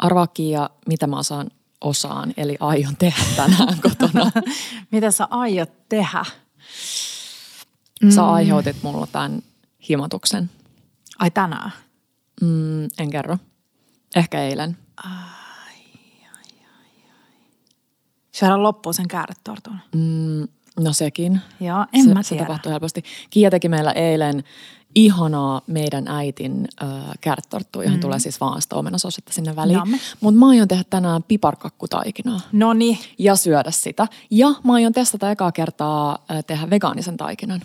Arvaa Kiia, mitä mä osaan, osaan, eli aion tehdä tänään kotona. Mitä sä aiot tehdä? Sä aiheutit mulla tämän himotuksen. Ai tänään? Mm, en kerro. Ehkä eilen. Syödä loppuun sen kääretortun. Mm, no sekin. Joo, en se, mä se tiedä. tapahtuu helposti. Kiia teki meillä eilen ihanaa meidän äitin äh, kärtorttua, johon mm. tulee siis vaan sitä omenasosetta sinne väliin. Mutta mä aion tehdä tänään piparkakkutaikinaa No niin, ja syödä sitä. Ja mä aion testata ekaa kertaa äh, tehdä vegaanisen taikinan.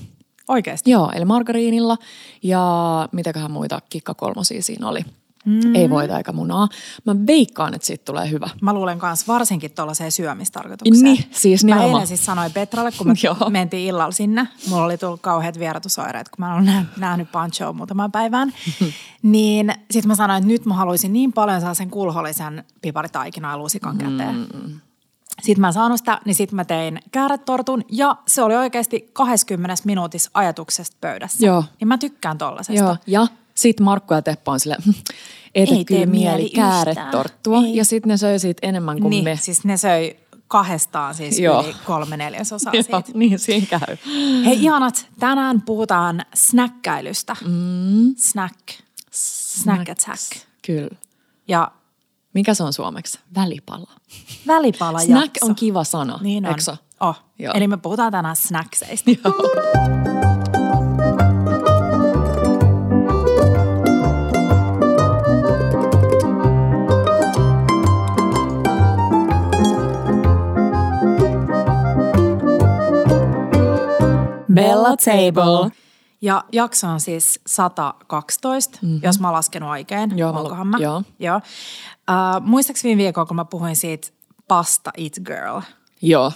oikeasti. Joo, eli margariinilla ja mitäköhän muita kikkakolmosia siinä oli. Mm. Ei voita eikä munaa. Mä veikkaan, että siitä tulee hyvä. Mä luulen kanssa varsinkin tuollaiseen syömistarkoitukseen. Niin, siis Mä nimenomaan. eilen siis sanoin Petralle, kun me mentiin illalla sinne. Mulla oli tullut kauheat vieratusoireet, kun mä olen nä- nähnyt Panchoa muutaman päivän. niin sit mä sanoin, että nyt mä haluaisin niin paljon saa sen kulhollisen piparitaikinaa ja lusikan käteen. Mm. Sitten mä en saanut sitä, niin sitten mä tein kääretortun ja se oli oikeasti 20 minuutissa ajatuksesta pöydässä. Joo. Niin mä tykkään tollasesta. Joo, ja sit Markku ja Teppo on silleen, "Hm, ei, Ei kyllä tee mieli kääretorttua. Ei. Ja sitten ne söi siitä enemmän kuin niin, me. siis ne söi kahdestaan siis Joo. yli kolme neljäsosaa Joo, siitä. niin siinä käy. Hei ihanat, tänään puhutaan snäkkäilystä. Mm. Snack. Snack attack. Kyllä. Ja Mikä se on suomeksi? Välipala. välipala Snack on kiva sana, Niin on. eikö? Oh. Joo. Eli me puhutaan tänään snackseista. Bella Table. Ja jakso on siis 112, mm-hmm. jos mä oon laskenut oikein. Joo, Onkohan mä? joo. joo. Uh, muistaaks viime viikolla, kun mä puhuin siitä pasta it girl? Joo,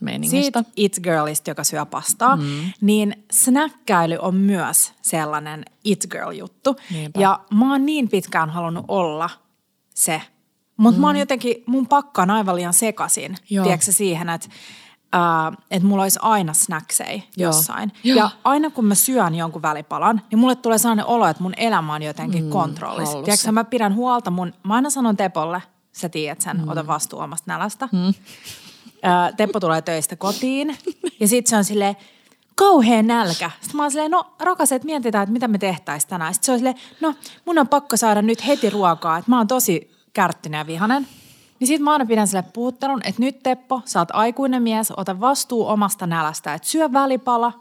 meiningistä. Siitä it girlista, joka syö pastaa, mm. niin snäkkäily on myös sellainen it girl juttu. Niinpä. Ja mä oon niin pitkään halunnut olla se. Mutta mm. mä oon jotenkin, mun pakka on aivan liian sekasin, tiedätkö siihen, että Uh, että mulla olisi aina snacksei jossain. Joo. Ja aina kun mä syön jonkun välipalan, niin mulle tulee sellainen olo, että mun elämä on jotenkin mm, kontrollissa. Tiedätkö, mä pidän huolta mun, mä aina sanon Tepolle, sä tiedät sen, mm. ota vastuu omasta nälästä. Mm. Ö, Teppo tulee töistä kotiin ja sitten se on silleen, kauhean nälkä. Sitten mä oon silleen, no rakas, että mietitään, että mitä me tehtäisiin tänään. Sitten se on silleen, no mun on pakko saada nyt heti ruokaa, että mä oon tosi kärttynyt ja vihanen. Niin sit mä aina pidän sille puhuttelun, että nyt Teppo, sä oot aikuinen mies, ota vastuu omasta nälästä, että syö välipala,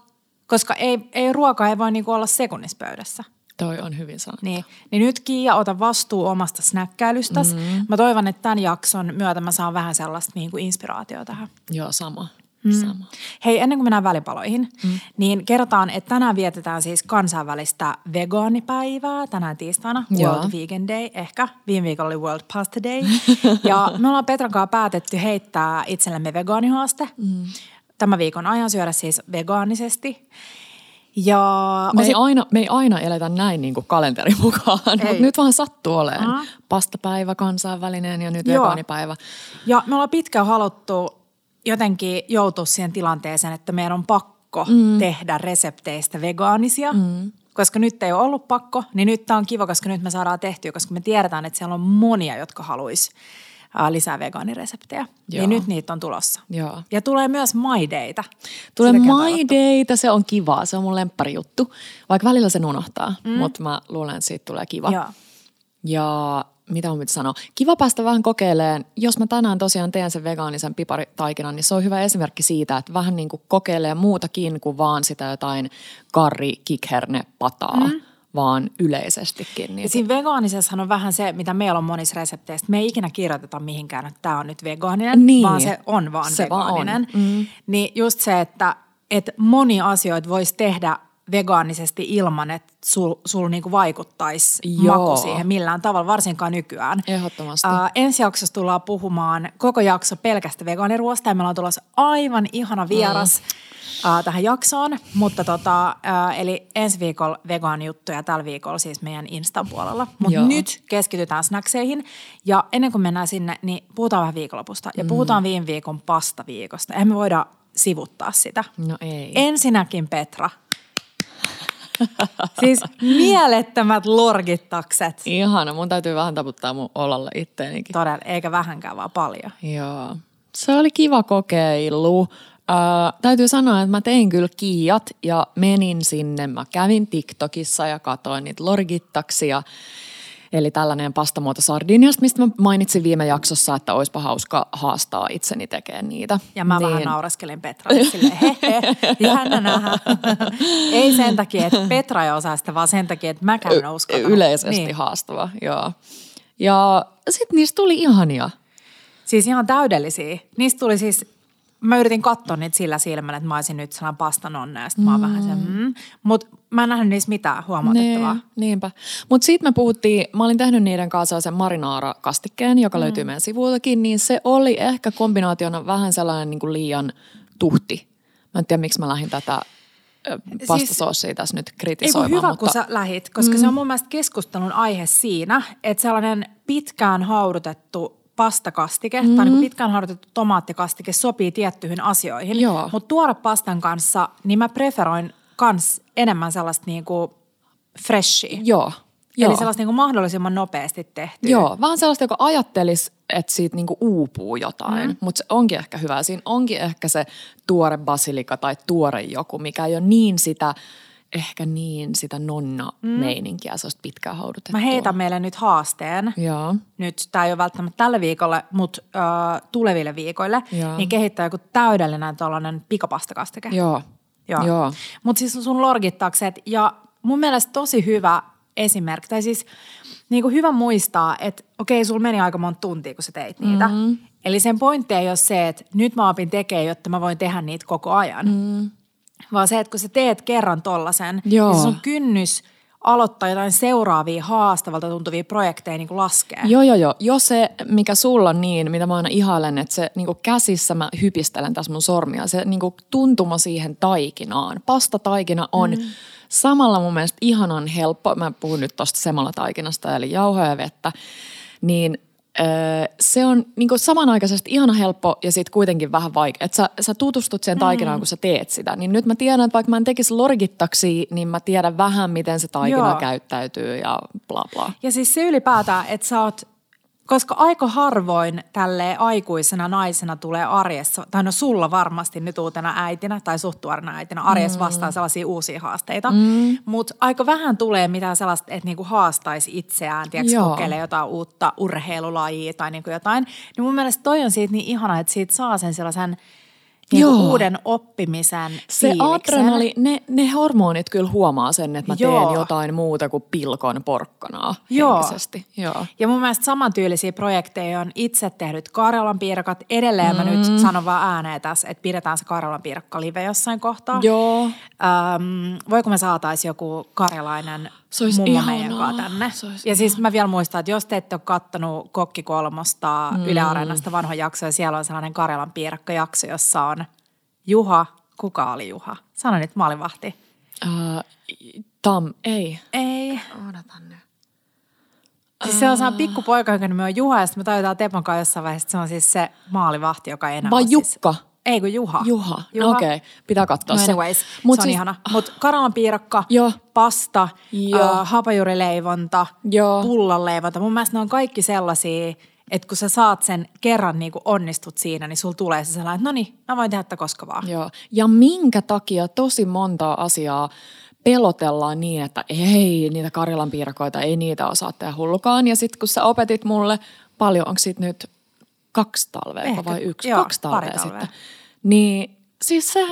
koska ei, ei ruoka ei voi niinku olla sekunnissa pöydässä. Toi on hyvin sanottu. Niin, niin nyt Kiia, ota vastuu omasta snäkkäilystäsi. Mm-hmm. Mä toivon, että tämän jakson myötä mä saan vähän sellaista niin kuin inspiraatiota tähän. Joo, sama. Mm. Sama. Hei, ennen kuin mennään välipaloihin, mm. niin kerrotaan, että tänään vietetään siis kansainvälistä vegaanipäivää, tänään tiistaina, Joo. World Vegan Day ehkä. Viime viikolla oli World Pasta Day. ja me ollaan Petran kanssa päätetty heittää itsellemme vegaanihaaste. Mm. Tämän viikon ajan syödä siis vegaanisesti. Ja Me ei, aina, me ei aina eletä näin niin kuin kalenterin mukaan, mutta nyt vaan sattuu olemaan. Aha. Pastapäivä kansainvälinen ja nyt Joo. vegaanipäivä. Ja me ollaan pitkään haluttu jotenkin joutua siihen tilanteeseen, että meidän on pakko mm. tehdä resepteistä vegaanisia. Mm. Koska nyt ei ole ollut pakko, niin nyt tämä on kiva, koska nyt me saadaan tehtyä, koska me tiedetään, että siellä on monia, jotka haluaisi lisää vegaanireseptejä. Joo. Niin nyt niitä on tulossa. Joo. Ja tulee myös maideita. Tulee maideita, se on kivaa, se on mun lempparijuttu. Vaikka välillä sen unohtaa, mm. mutta mä luulen, että siitä tulee kiva. Joo. Ja mitä mun pitäisi sanoa? Kiva päästä vähän kokeilemaan. Jos mä tänään tosiaan teen sen vegaanisen piparitaikinan, niin se on hyvä esimerkki siitä, että vähän niin kuin kokeilee muutakin kuin vaan sitä jotain karri, kikherne, pataa, mm. vaan yleisestikin. Niin Ja siinä vegaanisessahan on vähän se, mitä meillä on monissa resepteissä. Me ei ikinä kirjoiteta mihinkään, että tämä on nyt vegaaninen, Niin. vaan se on vaan Se vaan on. vegaaninen. Mm. Niin just se, että, että moni asioita voisi tehdä vegaanisesti ilman, että sul, sul niinku vaikuttaisi Joo. maku siihen millään tavalla, varsinkaan nykyään. Ehdottomasti. Uh, ensi jaksossa tullaan puhumaan koko jakso pelkästä vegaaniruosta ja meillä on tulossa aivan ihana vieras mm. uh, tähän jaksoon. Mutta tota, uh, eli ensi viikolla vegaanijuttuja, tällä viikolla siis meidän Instan puolella. Mutta nyt keskitytään snackseihin ja ennen kuin mennään sinne, niin puhutaan vähän viikonlopusta ja puhutaan viime viikon pastaviikosta. Eihän me voida sivuttaa sitä. No ei. Ensinnäkin Petra, siis mielettömät lorgittakset. Ihana, mun täytyy vähän taputtaa mun olalle itteenikin. Todella, eikä vähänkään vaan paljon. Joo. Se oli kiva kokeilu. Äh, täytyy sanoa, että mä tein kyllä kiiat ja menin sinne. Mä kävin TikTokissa ja katoin niitä lorgittaksia. Eli tällainen pastamuoto Sardiniasta, mistä mä mainitsin viime jaksossa, että olisipa hauska haastaa itseni tekemään niitä. Ja mä niin. vähän nauraskelin Petralle silleen, he he, jännä nähdä. ei sen takia, että Petra ei osaa sitä, vaan sen takia, että mä käyn uskaltanut. Yleisesti niin. haastava, joo. Ja sitten niistä tuli ihania. Siis ihan täydellisiä. Niistä tuli siis mä yritin katsoa niitä sillä silmällä, että mä olisin nyt sellainen pastanonne ja sitten mm. mä oon vähän sen, mm. Mutta mä en nähnyt niissä mitään huomautettavaa. Nee, niinpä. Mutta sitten me puhuttiin, mä olin tehnyt niiden kanssa sen marinaara-kastikkeen, joka mm. löytyy meidän sivuiltakin, niin se oli ehkä kombinaationa vähän sellainen niin kuin liian tuhti. Mä en tiedä, miksi mä lähdin tätä pastasoosia siis, tässä nyt kritisoimaan. Ei hyvä, mutta... kun sä lähit, koska mm. se on mun mielestä keskustelun aihe siinä, että sellainen pitkään haudutettu pastakastike mm. tai niin pitkään harjoitettu tomaattikastike sopii tiettyihin asioihin. Mutta tuore pastan kanssa, niin mä preferoin kans enemmän sellaista niinku freshia. Joo. Eli Joo. sellaista niinku mahdollisimman nopeasti tehtyä. Joo, vähän sellaista, joka ajattelisi, että siitä niinku uupuu jotain, mm. mutta se onkin ehkä hyvä. Siinä onkin ehkä se tuore basilika tai tuore joku, mikä ei ole niin sitä – ehkä niin sitä nonna-meininkiä, mm. sellaista pitkää haudutettua. Mä heitän meille nyt haasteen. Joo. Nyt, tämä ei ole välttämättä tälle viikolle, mutta äh, tuleville viikoille, Joo. niin kehittää joku täydellinen tuollainen pikapastakastike. Joo. Joo. Joo. Mutta siis sun lorgittakset ja mun mielestä tosi hyvä esimerkki, tai siis niin kuin hyvä muistaa, että okei, sulla meni aika monta tuntia, kun sä teit niitä. Mm. Eli sen pointti ei ole se, että nyt mä opin tekemään, jotta mä voin tehdä niitä koko ajan. Mm vaan se, että kun sä teet kerran tollasen, Joo. niin sun kynnys aloittaa jotain seuraavia haastavalta tuntuvia projekteja niin kuin laskee. Joo, joo, joo. Jos se, mikä sulla on niin, mitä mä aina ihailen, että se niin kuin käsissä mä hypistelen tässä mun sormia, se niin kuin tuntuma siihen taikinaan. Pastataikina on mm. samalla mun mielestä ihanan helppo, mä puhun nyt tuosta semalla taikinasta, eli jauhoja ja vettä, niin – se on niin samanaikaisesti ihana helppo ja sitten kuitenkin vähän vaikea. Että sä, sä tutustut siihen taikinaan, mm. kun sä teet sitä. Niin nyt mä tiedän, että vaikka mä en tekisi lorgittaksi, niin mä tiedän vähän, miten se taikina Joo. käyttäytyy ja bla bla. Ja siis se ylipäätään, että sä oot koska aika harvoin tälle aikuisena naisena tulee arjessa, tai no sulla varmasti nyt uutena äitinä tai suhtuarina äitinä arjessa mm. vastaan sellaisia uusia haasteita. Mm. Mutta aika vähän tulee mitään sellaista, että niinku haastaisi itseään, tiedätkö, kokeilee jotain uutta urheilulajia tai niinku jotain. Niin mun mielestä toi on siitä niin ihana, että siitä saa sen sellaisen – niin Joo. uuden oppimisen Se fiiliksen. adrenali, ne, ne hormonit kyllä huomaa sen, että mä Joo. teen jotain muuta kuin pilkon porkkanaa Joo. henkisesti. Joo. Ja mun mielestä samantyylisiä projekteja on itse tehnyt Karjalan piirakat. Edelleen mm. mä nyt mm. sanon vaan ääneen tässä, että pidetään se Karjalan piirakka live jossain kohtaa. Joo. Öm, voiko me saataisiin joku karjalainen se olisi mummo meidän kanssa tänne. ja siis mä vielä muistan, että jos te ette ole kattonut Kokki kolmosta mm. Yle Areenasta vanha jakso, ja siellä on sellainen Karjalan piirakka-jakso, jossa on Juha. Kuka oli Juha? Sano nyt maalivahti. Uh, Tam, ei. Ei. Odotan nyt. Siis se on sellainen pikkupoika, jonka nimi on Juha, ja sitten me tajutaan Tepon kanssa jossain vaiheessa, että se on siis se maalivahti, joka ei enää Vai Jukka? Siis, ei kun Juha. Juha, Juha. okei. Okay. Pitää katsoa no anyways, se. Mut se on siis, ihana. Mutta karamanpiirakka, Joo. pasta, Joo. Äh, hapajurileivonta, Joo. pullanleivonta. Mun mielestä ne on kaikki sellaisia, että kun sä saat sen kerran niin kuin onnistut siinä, niin sulla tulee se sellainen, että no niin, mä voin tehdä tätä koska vaan. Joo. Ja minkä takia tosi monta asiaa pelotellaan niin, että ei niitä Karjalan piirakoita, ei niitä osaa tehdä hullukaan. Ja sitten kun sä opetit mulle paljon, onko siitä nyt kaksi talvea Ehkä, vai yksi? Joo, kaksi talvea, sitten. Niin siis se,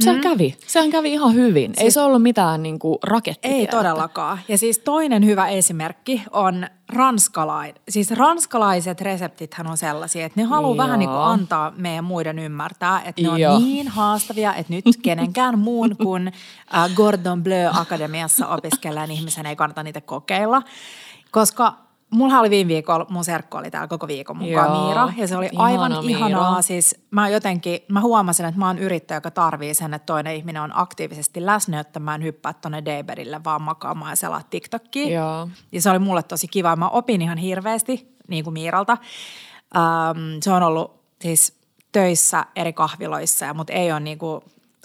sehän mm. kävi. Sehän kävi ihan hyvin. Siis, ei se ollut mitään niin kuin Ei todellakaan. Ja siis toinen hyvä esimerkki on ranskalainen. Siis ranskalaiset reseptithän on sellaisia, että ne haluaa vähän niin kuin antaa meidän muiden ymmärtää, että ne on Joo. niin haastavia, että nyt kenenkään muun kuin äh, Gordon Bleu Akademiassa opiskelevan ihmisen ei kannata niitä kokeilla. Koska Mulla oli viime viikolla, mun serkku oli täällä koko viikon mukaan Joo, Miira. Ja se oli aivan ihana ihanaa. Siis mä jotenkin, mä huomasin, että mä oon yrittäjä, joka tarvii sen, että toinen ihminen on aktiivisesti läsnä, että mä en hyppää tonne Dayberille vaan makaamaan ja selaa TikTokia. Joo. Ja se oli mulle tosi kiva. Mä opin ihan hirveästi, niin kuin Miiralta. Um, se on ollut siis töissä eri kahviloissa, mutta ei ole niin kuin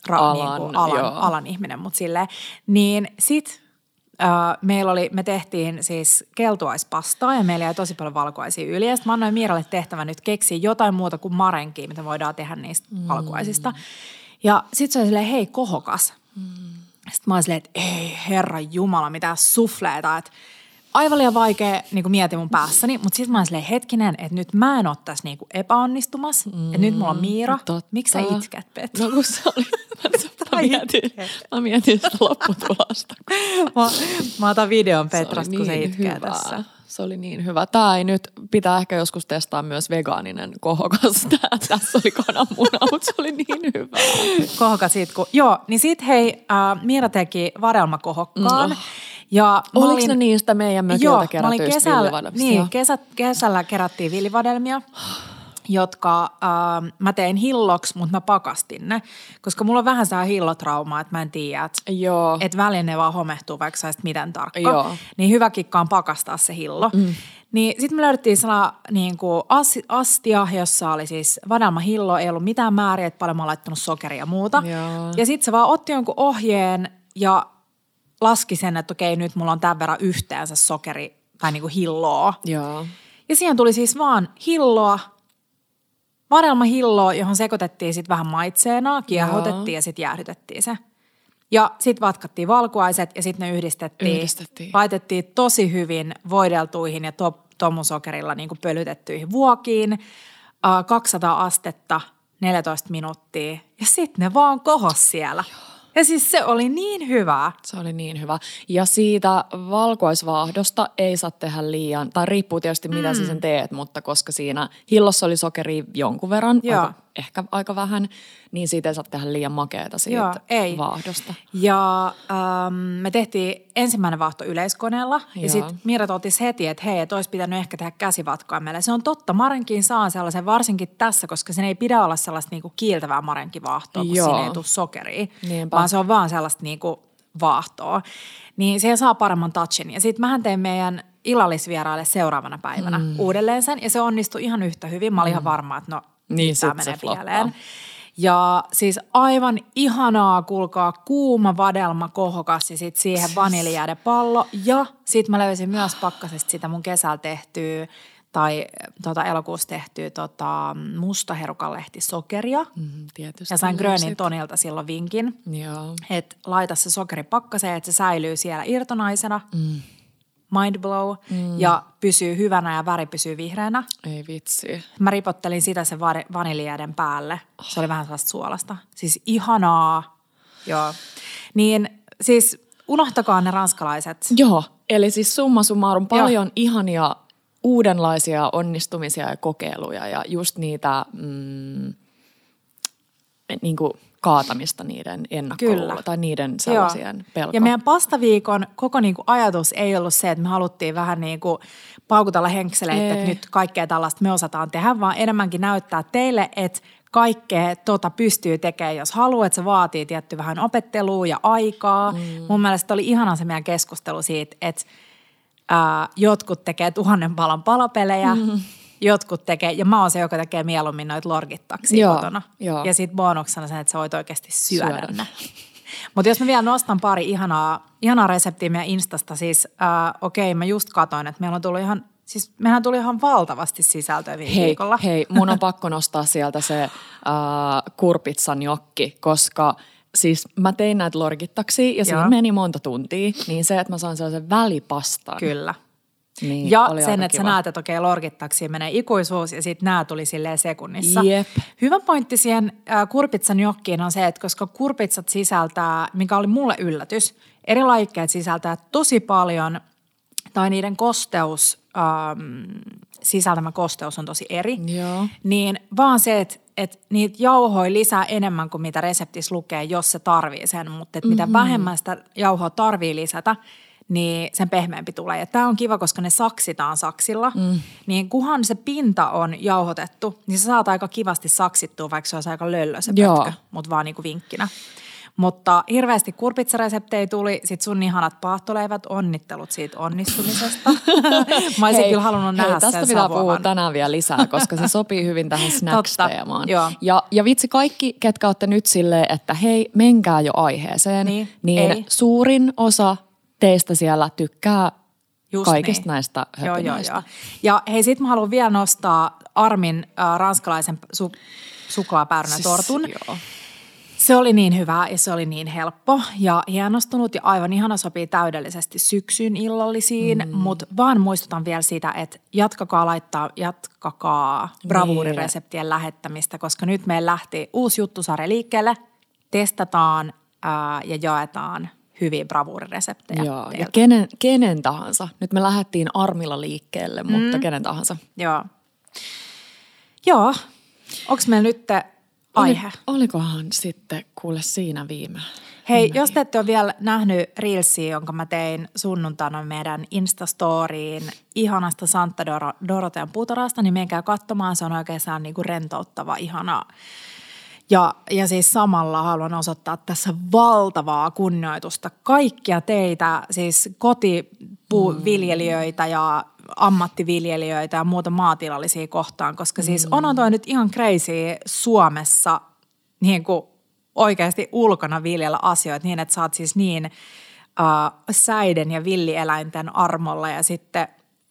ra, Alan, niin kuin alan, joo. alan ihminen, mutta silleen. Niin sit äh, meillä oli, me tehtiin siis keltuaispastaa ja meillä jäi tosi paljon valkuaisia yli. Ja mä annoin Miiralle tehtävän nyt keksiä jotain muuta kuin marenkia, mitä voidaan tehdä niistä mm. valkuaisista. Ja sit se oli silleen, hei kohokas. Mm. Sitten mä olin silleen, että ei herra jumala, mitään sufleita, että aivan liian vaikea niin mietin mun päässäni, mutta sitten mä olin silleen, hetkinen, että nyt mä en ole tässä niin epäonnistumassa, mm, että nyt mulla on Miira. totta. Miksi sä itket, Petri? No kun se oli, mä mietin, mä mietin sitä lopputulosta. Mä, mä otan videon Petrasta, kun se niin itkee hyvä. tässä. Se oli niin hyvä. Tämä ei nyt, pitää ehkä joskus testaa myös vegaaninen kohokas. Tää, tässä oli kananmuna, mutta se oli niin hyvä. Kohokas siitä, kun, joo, niin sit hei, äh, Miira teki varelmakohokkaan. Mm. Ja Oliko olin- ne niistä meidän mökiltä Joo, mä olin kesällä, niin, kesä, kesällä kerättiin villivadelmia, jotka äh, mä tein hilloksi, mutta mä pakastin ne. Koska mulla on vähän saa hillotrauma, että mä en tiedä, että et välillä ne vaan homehtuu, vaikka sä miten tarkka. Joo. Niin hyvä kikka on pakastaa se hillo. Mm. Niin sitten me löydettiin sellainen niin kuin as, astia, jossa oli siis vadelmahillo, ei ollut mitään määriä, että paljon mä oon laittanut sokeria ja muuta. Joo. Ja sitten se vaan otti jonkun ohjeen ja laski sen, että okei, nyt mulla on tämän verran yhteensä sokeri tai niin kuin hilloa. Joo. Ja siihen tuli siis vaan hilloa, vadelmahilloa, johon sekoitettiin sitten vähän maitseenaa, kiehotettiin ja sitten jäähdytettiin se. Ja sitten vatkattiin valkuaiset ja sitten ne yhdistettiin. Yhdistettiin. Laitettiin tosi hyvin voideltuihin ja to, tomusokerilla niin pölytettyihin vuokiin. Äh, 200 astetta, 14 minuuttia ja sitten ne vaan kohos siellä. Ja siis se oli niin hyvää. Se oli niin hyvä. Ja siitä valkoisvaahdosta ei saa tehdä liian, tai riippuu tietysti mitä mm. sä sen teet, mutta koska siinä hillossa oli sokeri jonkun verran, Joo. aika, ehkä aika vähän, niin siitä ei saa tehdä liian makeata siitä Joo, ei. vaahdosta. Ja ähm, me tehtiin ensimmäinen vaahto yleiskoneella ja Joo. sitten Miira totesi heti, että hei, että olisi pitänyt ehkä tehdä käsivatkaimella. Se on totta, marenkin saa sellaisen varsinkin tässä, koska sen ei pidä olla sellaista niinku kiiltävää marenkivaahtoa, kun Joo. siinä ei tule sokeria, Niinpä. vaan se on vaan sellaista niinku vaahtoa. Niin siihen saa paremman touchin. Ja sitten mähän tein meidän illallisvieraille seuraavana päivänä mm. uudelleen sen ja se onnistui ihan yhtä hyvin. Mä olin mm. ihan varma, että no Niin, tää sit se menee pieleen. Ja siis aivan ihanaa, kuulkaa, kuuma vadelma kohokas ja sitten siihen vaniljäädepallo. Ja sitten mä löysin myös pakkasesta sitä mun kesällä tehtyä tai tota, elokuussa tehtyä tota, mustaherukanlehti sokeria. Mm, tietysti. Ja sain Grönin. Tonilta silloin vinkin, että laita se sokeri pakkaseen, että se säilyy siellä irtonaisena. Mm. Mind blow. Mm. Ja pysyy hyvänä ja väri pysyy vihreänä. Ei vitsi. Mä ripottelin sitä sen va- vaniljääden päälle. Se oli vähän sellaista suolasta. Siis ihanaa. Joo. Niin siis unohtakaa ne ranskalaiset. Joo, eli siis summa summarum paljon ihania uudenlaisia onnistumisia ja kokeiluja ja just niitä mm, niin kuin kaatamista niiden ennakkoluulla Kyllä. tai niiden sellaisien pelko. Ja meidän pastaviikon koko niinku ajatus ei ollut se, että me haluttiin vähän niinku paukutella henkseleitä, että nyt kaikkea tällaista me osataan tehdä, vaan enemmänkin näyttää teille, että kaikkea tota pystyy tekemään, jos haluaa, että se vaatii tietty vähän opettelua ja aikaa. Mm. Mun mielestä oli ihana se meidän keskustelu siitä, että ää, jotkut tekee tuhannen palan palapelejä, mm. Jotkut tekee, ja mä oon se, joka tekee mieluummin noita lorgittaksia kotona. joo. Ja sitten bonuksena sen, että sä voit oikeasti syödä, Syödä. ne. Mutta jos mä vielä nostan pari ihanaa, ihanaa reseptiä meidän Instasta, siis äh, okei, okay, mä just katoin, että meillä on tullut ihan, siis mehän tuli ihan valtavasti sisältöä viime Hei, viikolla. hei, mun on pakko nostaa sieltä se äh, kurpitsan jokki, koska siis mä tein näitä lorgittaksia ja siinä meni monta tuntia, niin se, että mä sain sellaisen välipastan. Kyllä. Niin ja sen, että sä kiva. näet, että okei, lorgittaksiin menee ikuisuus ja sitten nämä tuli silleen sekunnissa. Jep. Hyvä pointti siihen äh, kurpitsan jokkiin on se, että koska kurpitsat sisältää, mikä oli mulle yllätys, eri lajikkeet sisältää tosi paljon, tai niiden kosteus, ähm, sisältämä kosteus on tosi eri. Joo. Niin vaan se, että että niitä jauhoja lisää enemmän kuin mitä reseptissä lukee, jos se tarvii sen, mutta että mitä vähemmän sitä jauhoa tarvii lisätä, niin sen pehmeämpi tulee. Ja tämä on kiva, koska ne saksitaan saksilla, mm. niin kunhan se pinta on jauhotettu, niin sä saat aika kivasti saksittua, vaikka se olisi aika löllö se Joo. pötkö, mutta vaan niin kuin vinkkinä. Mutta hirveästi kurpitsareseptejä tuli, sit sun ihanat paahtoleivät, onnittelut siitä onnistumisesta. Mä olisin Hei, kyllä halunnut hei, nähdä tästä sen pitää puhua tänään vielä lisää, koska se sopii hyvin tähän snacks-teemaan. Ja, ja vitsi kaikki, ketkä olette nyt silleen, että hei, menkää jo aiheeseen, Niin, niin ei. suurin osa teistä siellä tykkää Just kaikista niin. näistä Joo, joo, joo. Ja hei, sit mä haluan vielä nostaa Armin äh, ranskalaisen su- suklaapäärynätortun. Siis, joo. Se oli niin hyvä ja se oli niin helppo ja hienostunut ja aivan ihana sopii täydellisesti syksyn illallisiin, mm. mutta vaan muistutan vielä sitä, että jatkakaa laittaa, jatkakaa bravuurireseptien lähettämistä, koska nyt meillä lähti uusi juttusarja liikkeelle, testataan ää, ja jaetaan hyviä bravuurireseptejä. Joo, ja teiltä. kenen, kenen tahansa. Nyt me lähdettiin armilla liikkeelle, mutta Mm. kenen tahansa. Joo. Joo. Onko meillä nyt aihe? Oli, olikohan sitten kuule siinä viime? Hei, jos te ette ole vielä nähnyt Reelsia, jonka mä tein sunnuntaina meidän Instastoriin ihanasta Santa Doro- Dorotean puutarhasta, niin menkää katsomaan. Se on oikeastaan niin kuin rentouttava, ihana. Ja, ja siis samalla haluan osoittaa tässä valtavaa kunnioitusta kaikkia teitä, siis kotipuuviljelijöitä ja ammattiviljelijöitä ja muuta maatilallisia kohtaan, koska siis onhan toi nyt ihan crazy Suomessa niin kuin oikeasti ulkona viljellä asioita niin, että oot siis niin uh, säiden ja villieläinten armolla ja sitten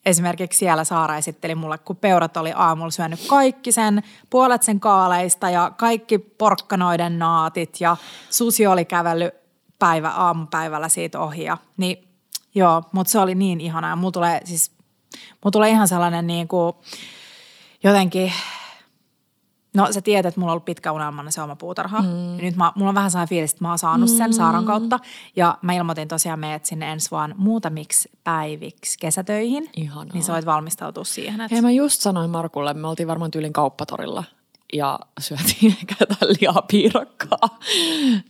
esimerkiksi siellä Saara esitteli mulle, kun peurat oli aamulla syönyt kaikki sen, puolet sen kaaleista ja kaikki porkkanoiden naatit ja susi oli kävellyt päivä, aamupäivällä siitä ohi. Ja, niin joo, mutta se oli niin ihanaa. Mulla tulee siis, mulla tulee ihan sellainen niin kuin jotenkin No sä tiedät, että mulla on ollut pitkä unelmana se oma puutarha. Mm. Ja nyt mä, mulla on vähän sellainen fiilis, että mä oon saanut sen mm. Saaran kautta. Ja mä ilmoitin tosiaan meidät sinne ensi vuonna muutamiksi päiviksi kesätöihin. Ihanaa. Niin sä voit valmistautua siihen. Että... Hei mä just sanoin Markulle, me oltiin varmaan tyylin kauppatorilla ja syötiin ehkä jotain lihapiirakkaa.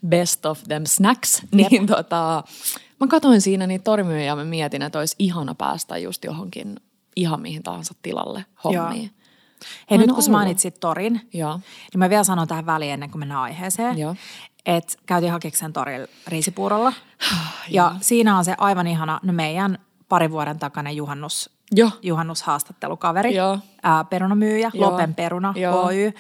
Best of them snacks. Niin tota, mä katsoin siinä niitä torimyjä ja mä mietin, että olisi ihana päästä just johonkin ihan mihin tahansa tilalle hommiin. Hei nyt kun ollut. mainitsit torin, Joo. niin mä vielä sanon tähän väliin ennen kuin mennään aiheeseen. Joo. Että käytiin Hakeksen torilla riisipuurolla. ja siinä on se aivan ihana, no meidän parin vuoden takainen juhannus, Joo. juhannushaastattelukaveri, Joo. ää, perunamyyjä, Joo. Lopen Peruna Joo. Oy.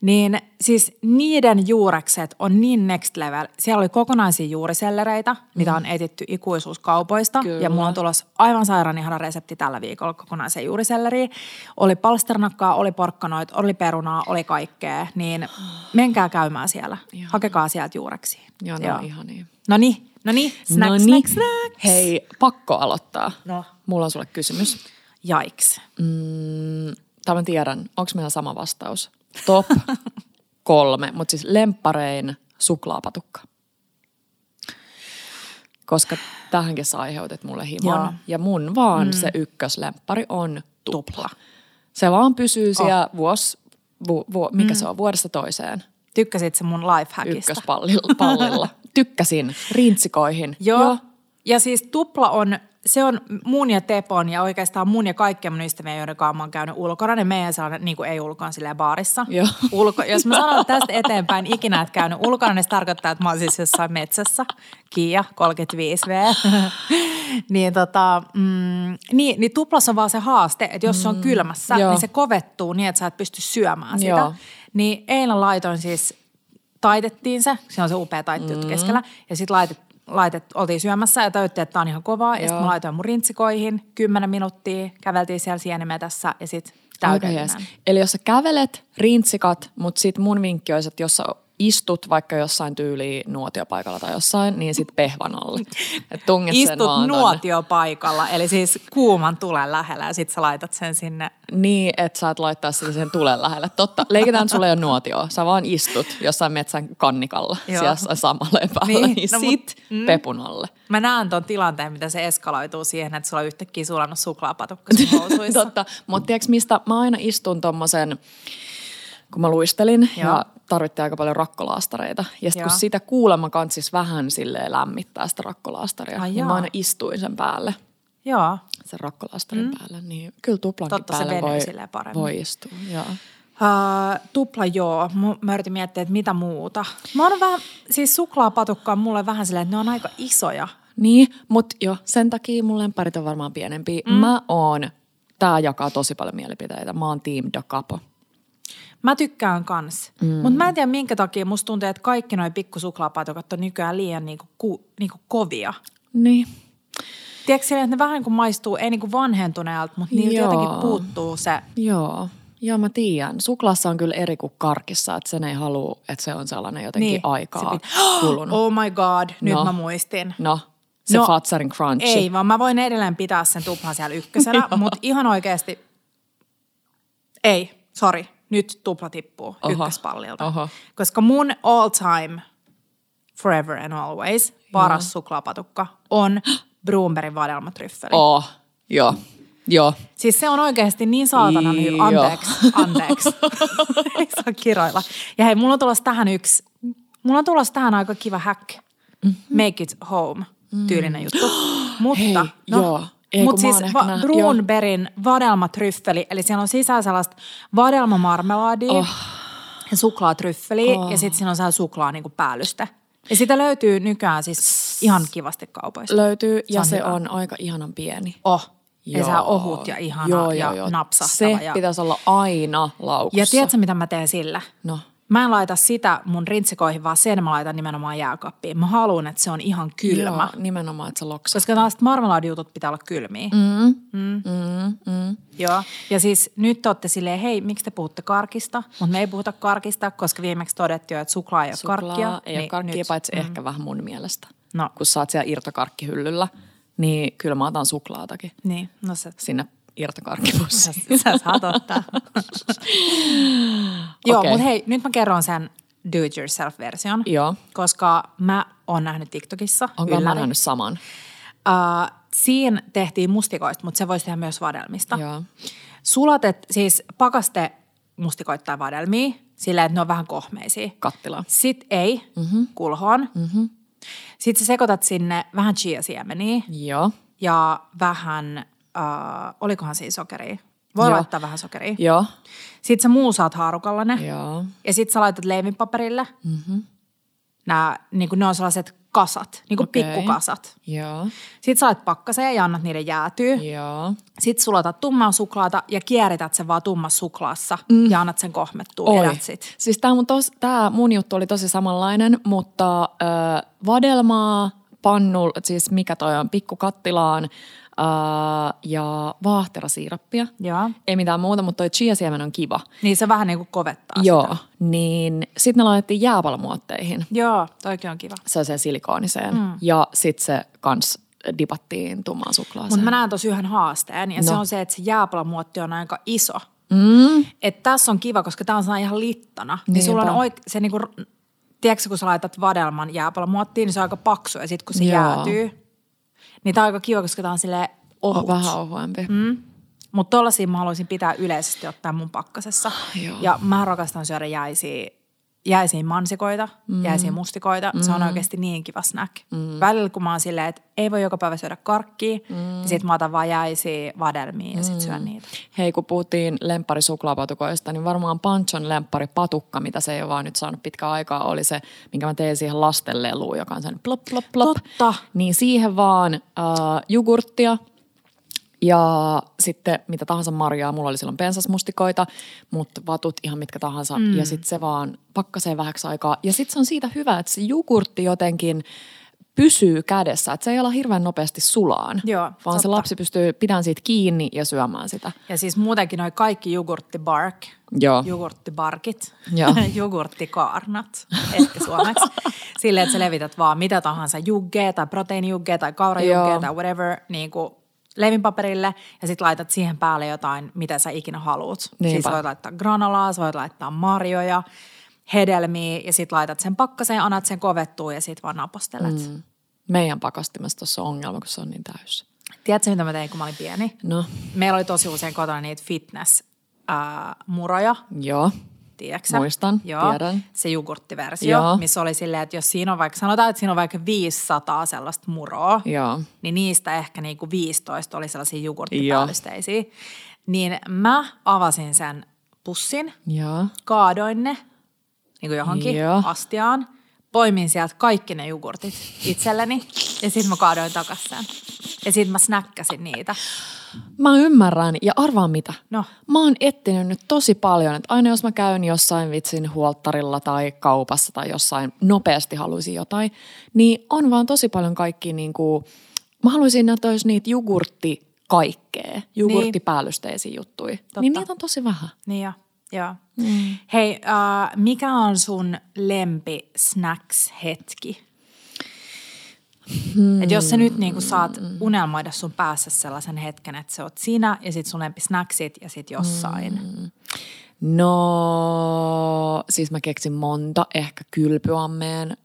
Niin siis niiden juurekset on niin next level. Siellä oli kokonaisia juurisellereitä, mitä on etitty ikuisuuskaupoista. Mm. Kyllä. Ja mulla on tulossa aivan sairaan ihana resepti tällä viikolla kokonaiseen juuriselleriin. Oli palsternakkaa, oli porkkanoit, oli perunaa, oli kaikkea. Niin menkää käymään siellä. Ihanaa. Hakekaa sieltä juureksi. Joo, ne on ihania. No niin, no niin, snack, No snack, niin. snack. Hei, pakko aloittaa. No. Mulla on sulle kysymys. Jaiks. Mm, tai mä tiedän, onko meillä sama vastaus? Top kolme, mutta siis lempparein suklaapatukka. Koska tähänkin sä aiheutit mulle himon. Joo. Ja mun vaan mm. se ykköslemppari on tupla. Se vaan pysyy siellä oh. vuos, vu, vu, mikä mm. se on, vuodesta toiseen Tykkäsit se mun lifehackista? ykköspallilla. Pallilla. Tykkäsin rintsikoihin. Joo. Joo. Ja siis tupla on, se on mun ja Tepon ja oikeastaan mun ja kaikkien mun ystävien, joiden kanssa mä oon käynyt ulkona, niin meidän sellainen, niin kuin ei ulkona, silleen baarissa. Joo. Ulko, jos mä sanon tästä eteenpäin ikinä, että käynyt ulkona, niin se tarkoittaa, että mä oon siis jossain metsässä. Kia, 35V. niin, tota, mm, niin, niin tuplassa on vaan se haaste, että jos se on kylmässä, Joo. niin se kovettuu niin, että sä et pysty syömään sitä. Joo. Niin eilen laitoin siis, taitettiin se, se on se upea taittu mm. keskellä, ja sitten laitet, laitet, oltiin syömässä ja tajuttiin, että tämä on ihan kovaa. Ja sitten Joo. mä laitoin mun rintsikoihin, kymmenen minuuttia, käveltiin siellä sienimetässä ja sitten Aika jees. täydellinen. Eli jos sä kävelet, rintsikat, mutta sit mun vinkki olisi, että jos sä istut vaikka jossain tyyliin nuotiopaikalla tai jossain, niin sit pehvan alle. Sen Istut vaan tonne. nuotiopaikalla, eli siis kuuman tulen lähellä ja sitten sä laitat sen sinne. Niin, että saat laittaa sitä sen tulen lähelle. Totta, leikitään sulle jo nuotio. Sä vaan istut jossain metsän kannikalla, Joo. siellä samalla päällä, Niin, niin, no mut- sit mm. pepun alle. Mä näen ton tilanteen, mitä se eskaloituu siihen, että sulla on yhtäkkiä sulannut suklaapatukka sun. Totta, mutta tiedätkö mistä mä aina istun tommosen, kun mä luistelin Joo. ja tarvittiin aika paljon rakkolaastareita. Ja sitten kun sitä kuulemma kansis vähän silleen lämmittää sitä rakkolaastaria, Ai niin jaa. mä aina istuin sen päälle, Joo. sen rakkolaastarin mm. päälle. Niin kyllä tuplankin Totta, se päälle venyy voi, voi istua. Joo. Uh, tupla joo. Mä yritin miettiä, että mitä muuta. Mä oon vähän, siis suklaapatukka on mulle vähän silleen, että ne on aika isoja. Niin, mutta jo sen takia mun lemparit on varmaan pienempi. Mm. Mä oon, tää jakaa tosi paljon mielipiteitä. Mä oon Team Da Capo. Mä tykkään kans. Mm. Mutta mä en tiedä minkä takia musta tuntuu, että kaikki noi pikkusuklaapatukat on nykyään liian niinku, ku, niinku kovia. Niin. Tiedätkö silleen, että ne vähän kuin maistuu, ei niinku vanhentuneelta, mutta niiltä Joo. jotenkin puuttuu se. Joo. Joo, mä tiedän. Suklaassa on kyllä eri kuin karkissa, että sen ei halua, että se on sellainen jotenkin niin, aikaa pit- kulunut. Oh my god, nyt No. mä muistin. No, se No, Fatsarin crunchy. Ei, vaan mä voin edelleen pitää sen tuplan siellä ykkösenä, mutta ihan oikeasti, ei, sorry, nyt tupla tippuu ykköspallilta. oho. Koska mun all time, forever and always, paras suklaapatukka on Brunbergin vadelmatryffeli. Oh, joo, joo. Siis se on oikeasti niin saatanan hyvä. Joo. Anteeksi, anteeksi. Ei saa kiroilla. Ja hei, mulla on tulossa tähän yksi, mulla on tulossa tähän aika kiva hack. Mm-hmm. Make it home tyylinen juttu. Mutta, Hei, no, joo. Mutta siis va- Brunbergin vadelmatryffeli, eli siellä on sisällä sellaista vadelmamarmelaadia Oh. ja suklaatryffeliä ja sitten siinä on sellainen suklaa niin kuin päällyste. Ja sitä löytyy nykyään siis ihan kivasti kaupoista. Löytyy ja on se hyvä. on aika ihanan pieni. Oh, ja Joo. se on ohut ja ihana ja napsahtava. Se ja... pitäisi olla aina laukussa. Ja tiedätkö, mitä mä teen sillä? No, Mä en laita sitä mun rintsikoihin, vaan sen mä laitan nimenomaan jääkaappiin. Mä haluan, että se on ihan kylmä. Joo, nimenomaan, että se loksaa. Koska taas marmelaadijutut pitää olla kylmiä. Mm. Mm. Mm. Joo. Ja siis nyt te olette silleen, hei, miksi te puhutte karkista? Mutta me ei puhuta karkista, koska viimeksi todettiin jo, että suklaa ei ole Suklaa karkkia. ei ole Niin karkkia, nyt- paitsi ehkä vähän mun mielestä. No. Kun sä oot siellä irtokarkkihyllyllä, niin kyllä mä otan suklaatakin Niin, no se, sinne sä, irtokarkkipussiin. sä saat ottaa. Joo, Okei. mutta hei, nyt mä kerron sen do it yourself-version. Joo. Koska mä oon nähnyt TikTokissa. Onko mä nähnyt saman? Uh, siinä tehtiin mustikoista, mutta se voisi tehdä myös vadelmista. Joo. Sulatet, siis pakaste mustikoita tai vadelmia, sillä että ne on vähän kohmeisia. Kattilaa. Sitten ei, mm-hmm. kulhoon. Mm-hmm. Sitten sä sekoitat sinne vähän chia-siemeniä Joo. ja vähän, uh, olikohan siinä sokeria? Voi Joo. laittaa vähän sokeria. Joo. Sitten sä muusaat haarukalla ne. Joo. Ja sitten sä laitat leivinpaperille. Mm-hmm. Nämä, niin ne on sellaiset kasat, niin kuin Okei. pikkukasat. Joo. Sitten sä laitat pakkaseen ja annat niiden jäätyä. Joo. Sitten sulatat tummaa suklaata ja kierität sen vaan tummassa suklaassa mm. ja annat sen kohmettua. Oi. Elät sit. Siis tämä mun, tos, tää mun juttu oli tosi samanlainen, mutta ö, vadelmaa, pannul, siis mikä toi on, pikkukattilaan ö, ja vaahterasiirappia. Joo. Ei mitään muuta, mutta toi chia-siemen on kiva. Niin se vähän niin kuin kovettaa Joo, sitä. niin sitten ne laitettiin jääpalmuotteihin, Joo, toikin on kiva. sellaiseen silikooniseen. Mm. Ja sitten se kans dipattiin tummaan suklaaseen. Mutta mä näen tosi yhden haasteen ja no. se on se, että se jääpalamuotti on aika iso. Mm. Että tässä on kiva, koska tämä on ihan littana. Niin sulla on Niinpä. oik- se niinku, tiedätkö kun sä laitat vadelman jääpalamuottiin, niin se on aika paksu ja sitten kun se Joo. jäätyy, niin tämä on aika kiva, koska tämä on silleen ohut. on vähän ohuempi. Mm. Mutta tollasia mä haluaisin pitää yleisesti ottaa mun pakkasessa. Joo. Ja mä rakastan syödä jäisiä, jäisiä mansikoita, mm. jäisiä mustikoita. Mm. Se on oikeasti niin kiva snack. Mm. Välillä kun mä oon silleen, että ei voi joka päivä syödä karkkia, mm. niin sit mä otan vaan jäisiä vadelmia ja sit syön niitä. Hei, kun puhuttiin lempparisuklaapatukoista, niin varmaan Panchon lempparipatukka, mitä se ei ole vaan nyt saanut pitkään aikaa, oli se, minkä mä tein siihen lasten leluun, joka on sen plop, plop, plop. Totta. Niin siihen vaan äh, jogurttia ja sitten mitä tahansa marjaa. Mulla oli silloin pensasmustikoita, mutta vatut ihan mitkä tahansa. Mm. Ja sitten se vaan pakkasee vähäksi aikaa. Ja sitten se on siitä hyvä, että se jogurtti jotenkin pysyy kädessä, että se ei ala hirveän nopeasti sulaan, Joo, vaan totta. se lapsi pystyy pitämään siitä kiinni ja syömään sitä. Ja siis muutenkin noi kaikki jogurttibark, Joo. jogurttibarkit, Joo. jogurttikaarnat, ehkä suomeksi. Silleen, että sä levität vaan mitä tahansa juggea tai proteiinijuggea tai kaurajuggea Joo. tai whatever niin kuin leivinpaperille ja sitten laitat siihen päälle jotain, mitä sä ikinä haluat. Niinpä. Siis voit laittaa granolaa, sä voit laittaa marjoja, hedelmiä ja sitten laitat sen pakkaseen, annat sen kovettua ja sitten vaan napostelet. Mm. Meidän pakastimessa tuossa on ongelma, kun se on niin täys. Tiedätkö, mitä mä tein, kun mä olin pieni? No, Meillä oli tosi usein kotona niitä fitness-muroja, joo. Tiedätkö Muistan, Joo, tiedän. se jogurttiversio, Joo. missä oli silleen, että jos siinä on vaikka, sanotaan, että siinä on vaikka 500 sellaista muroa, Joo. niin niistä ehkä niinku 15 oli sellaisia jogurttipäällysteisiä. Niin mä avasin sen pussin, Joo. kaadoin ne niin kuin johonkin Joo. astiaan, poimin sieltä kaikki ne jogurtit itselleni ja sitten mä kaadoin takas sen. Ja sitten mä snäkkäsin niitä. Mä ymmärrän ja arvaan mitä. No. Mä oon etsinyt nyt tosi paljon, että aina jos mä käyn jossain vitsin huoltarilla tai kaupassa tai jossain nopeasti haluaisin jotain, niin on vaan tosi paljon kaikki niin kuin, mä haluaisin, että olisi niitä jogurtti kaikkea, jogurttipäällysteisiä juttuja. Niin niitä on tosi vähän. Niin jo, joo. Mm. Hei, äh, mikä on sun lempi snacks-hetki? Hmm. Et jos sä nyt niinku saat unelmoida sun päässä sellaisen hetken, että sä oot siinä ja sit sun lempi snacksit ja sit jossain. Hmm. No, siis mä keksin monta, ehkä kylpyammeen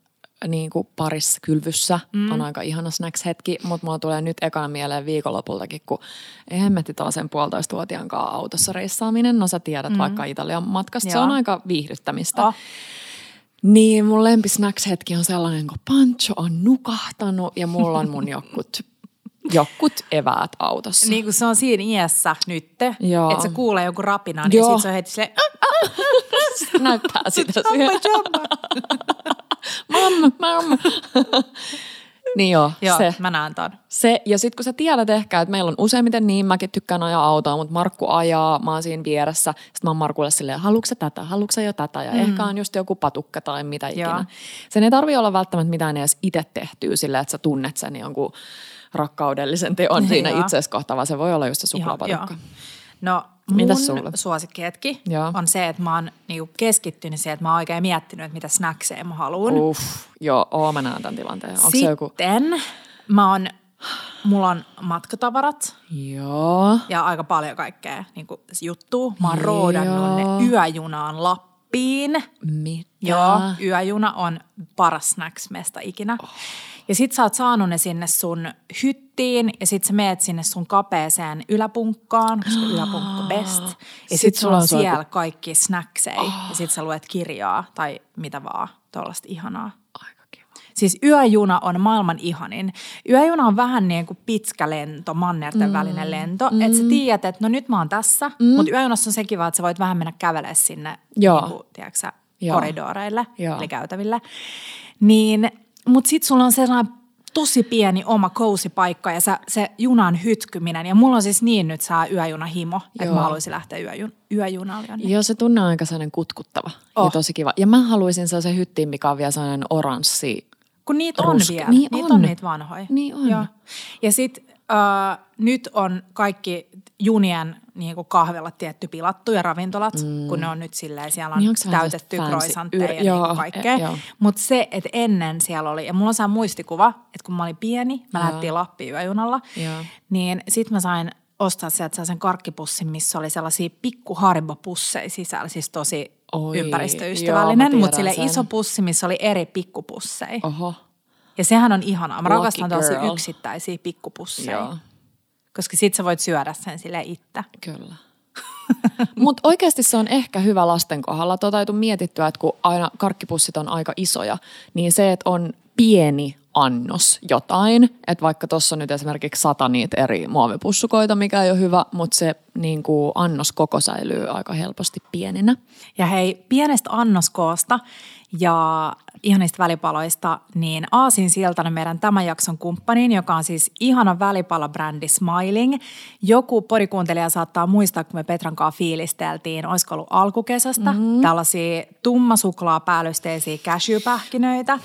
niin kuin parissa kylvyssä mm. on aika ihana snacks-hetki, mutta mulla tulee nyt ekana mieleen viikonlopultakin, kun hemmetti tällaisen puolitoistavuotiaan kanssa autossa reissaaminen. No sä tiedät mm. vaikka Italian matkasta, Joo. se on aika viihdyttämistä. Oh. Niin mun lempisnacks-hetki on sellainen, kun Pancho on nukahtanut ja mulla on mun jokkut, jokkut eväät autossa. Niin kuin se on siinä iässä Joo. että se kuulee joku rapinan Joo. ja sit se on heti silleen, "Ah, Näyttää sitä jumma. Mamma, mamma. Niin joo, Joo, se. mä näen ton. Se, ja sitten kun sä tiedät ehkä, että meillä on useimmiten niin, mäkin tykkään ajaa autoa, mutta Markku ajaa, mä oon siinä vieressä. Sitten mä oon Markulle silleen, haluatko tätä, haluatko jo tätä, ja mm. ehkä on just joku patukka tai mitä ikinä. Joo. Sen ei tarvi olla välttämättä mitään edes itse tehtyä silleen, että sä tunnet sen jonkun rakkaudellisen teon siinä Joo. itseesi kohtaan, vaan se voi olla just se Ihan, suklaapatukka. joo. No mun Mitäs sulla? suosikkihetki Joo. on se, että mä oon niinku keskittynyt siihen, että mä oon oikein miettinyt, että mitä snackseja mä haluan. Uff, joo, oo, mä näen tämän tilanteen. Onko se Sitten joku? mä oon, mulla on matkatavarat Joo. ja aika paljon kaikkea niin juttua. Mä oon roodannut Joo. ne yöjunaan Lappiin. Mitä? Joo, yöjuna on paras snacks-mesta ikinä. Oh. Ja sit sä oot saanut ne sinne sun hyttiin ja sit sä meet sinne sun kapeeseen yläpunkkaan, koska yläpunkko best. Ja sit, sit sulla on siellä kaikki snacksei oh. ja sit sä luet kirjaa tai mitä vaan, tuollaista ihanaa. Aika kiva. Siis yöjuna on maailman ihanin. Yöjuna on vähän niin kuin pitkä lento, mannerten mm. välinen lento. Mm. Että sä tiedät, että no nyt mä oon tässä, mm. mutta yöjunassa on se kiva, että sä voit vähän mennä kävelemään sinne Joo. Niin kuin, tiedätkö, Joo. koridoreille, Joo. eli käytäville. Niin, mutta sit sulla on sellainen tosi pieni oma cozy paikka ja sä, se junan hytkyminen. Ja mulla on siis niin nyt saa yöjunahimo, että mä haluaisin lähteä yöjun, yöjunalle jonnekin. Joo, se tunne on aika sellainen kutkuttava oh. ja tosi kiva. Ja mä haluaisin sellaisen hyttiin, mikä on vielä sellainen oranssi. Kun niitä on Ruske- vielä. Niin niitä on. on niitä vanhoja. Niin on. Joo. Ja sitten äh, nyt on kaikki junien niin kuin kahvelat tietty pilattu ja ravintolat, mm. kun ne on nyt silleen, siellä on Niin täytetty Yr- ja joo, niin kaikkea. e-. Mutta se, että ennen siellä oli, ja mulla on sellainen muistikuva, että kun mä olin pieni, mä lähdettiin Lappiin yöjunalla, Joo. niin sit mä sain ostaa sieltä sellaisen karkkipussin, missä oli sellaisia pikku Haribo-pusseja sisällä, siis tosi Oi, ympäristöystävällinen, mutta sille iso pussi, missä oli eri pikkupusseja. Oho. Ja sehän on ihanaa. Mä Lucky rakastan girl. yksittäisiä pikkupusseja. Joo, Koska sit sä voit syödä sen sille itse. kyllä. Mutta oikeasti se on ehkä hyvä lasten kohdalla. Tuota ei mietittyä, että kun aina karkkipussit on aika isoja, niin se, että on pieni annos jotain, että vaikka tuossa on nyt esimerkiksi sata niitä eri muovipussukoita, mikä ei ole hyvä, mutta se niin kuin annos koko säilyy aika helposti pienenä. Ja hei, pienestä annoskoosta ja ihanista välipaloista, niin Aasin Siltanen meidän tämän jakson kumppaniin, joka on siis ihana välipalabrändi Smiling. Joku podikuuntelija saattaa muistaa, kun me Petran kanssa fiilisteltiin, olisiko ollut alkukesästä, mm-hmm. tällaisia tummasuklaa päällysteisiä cashewpähkinöitä.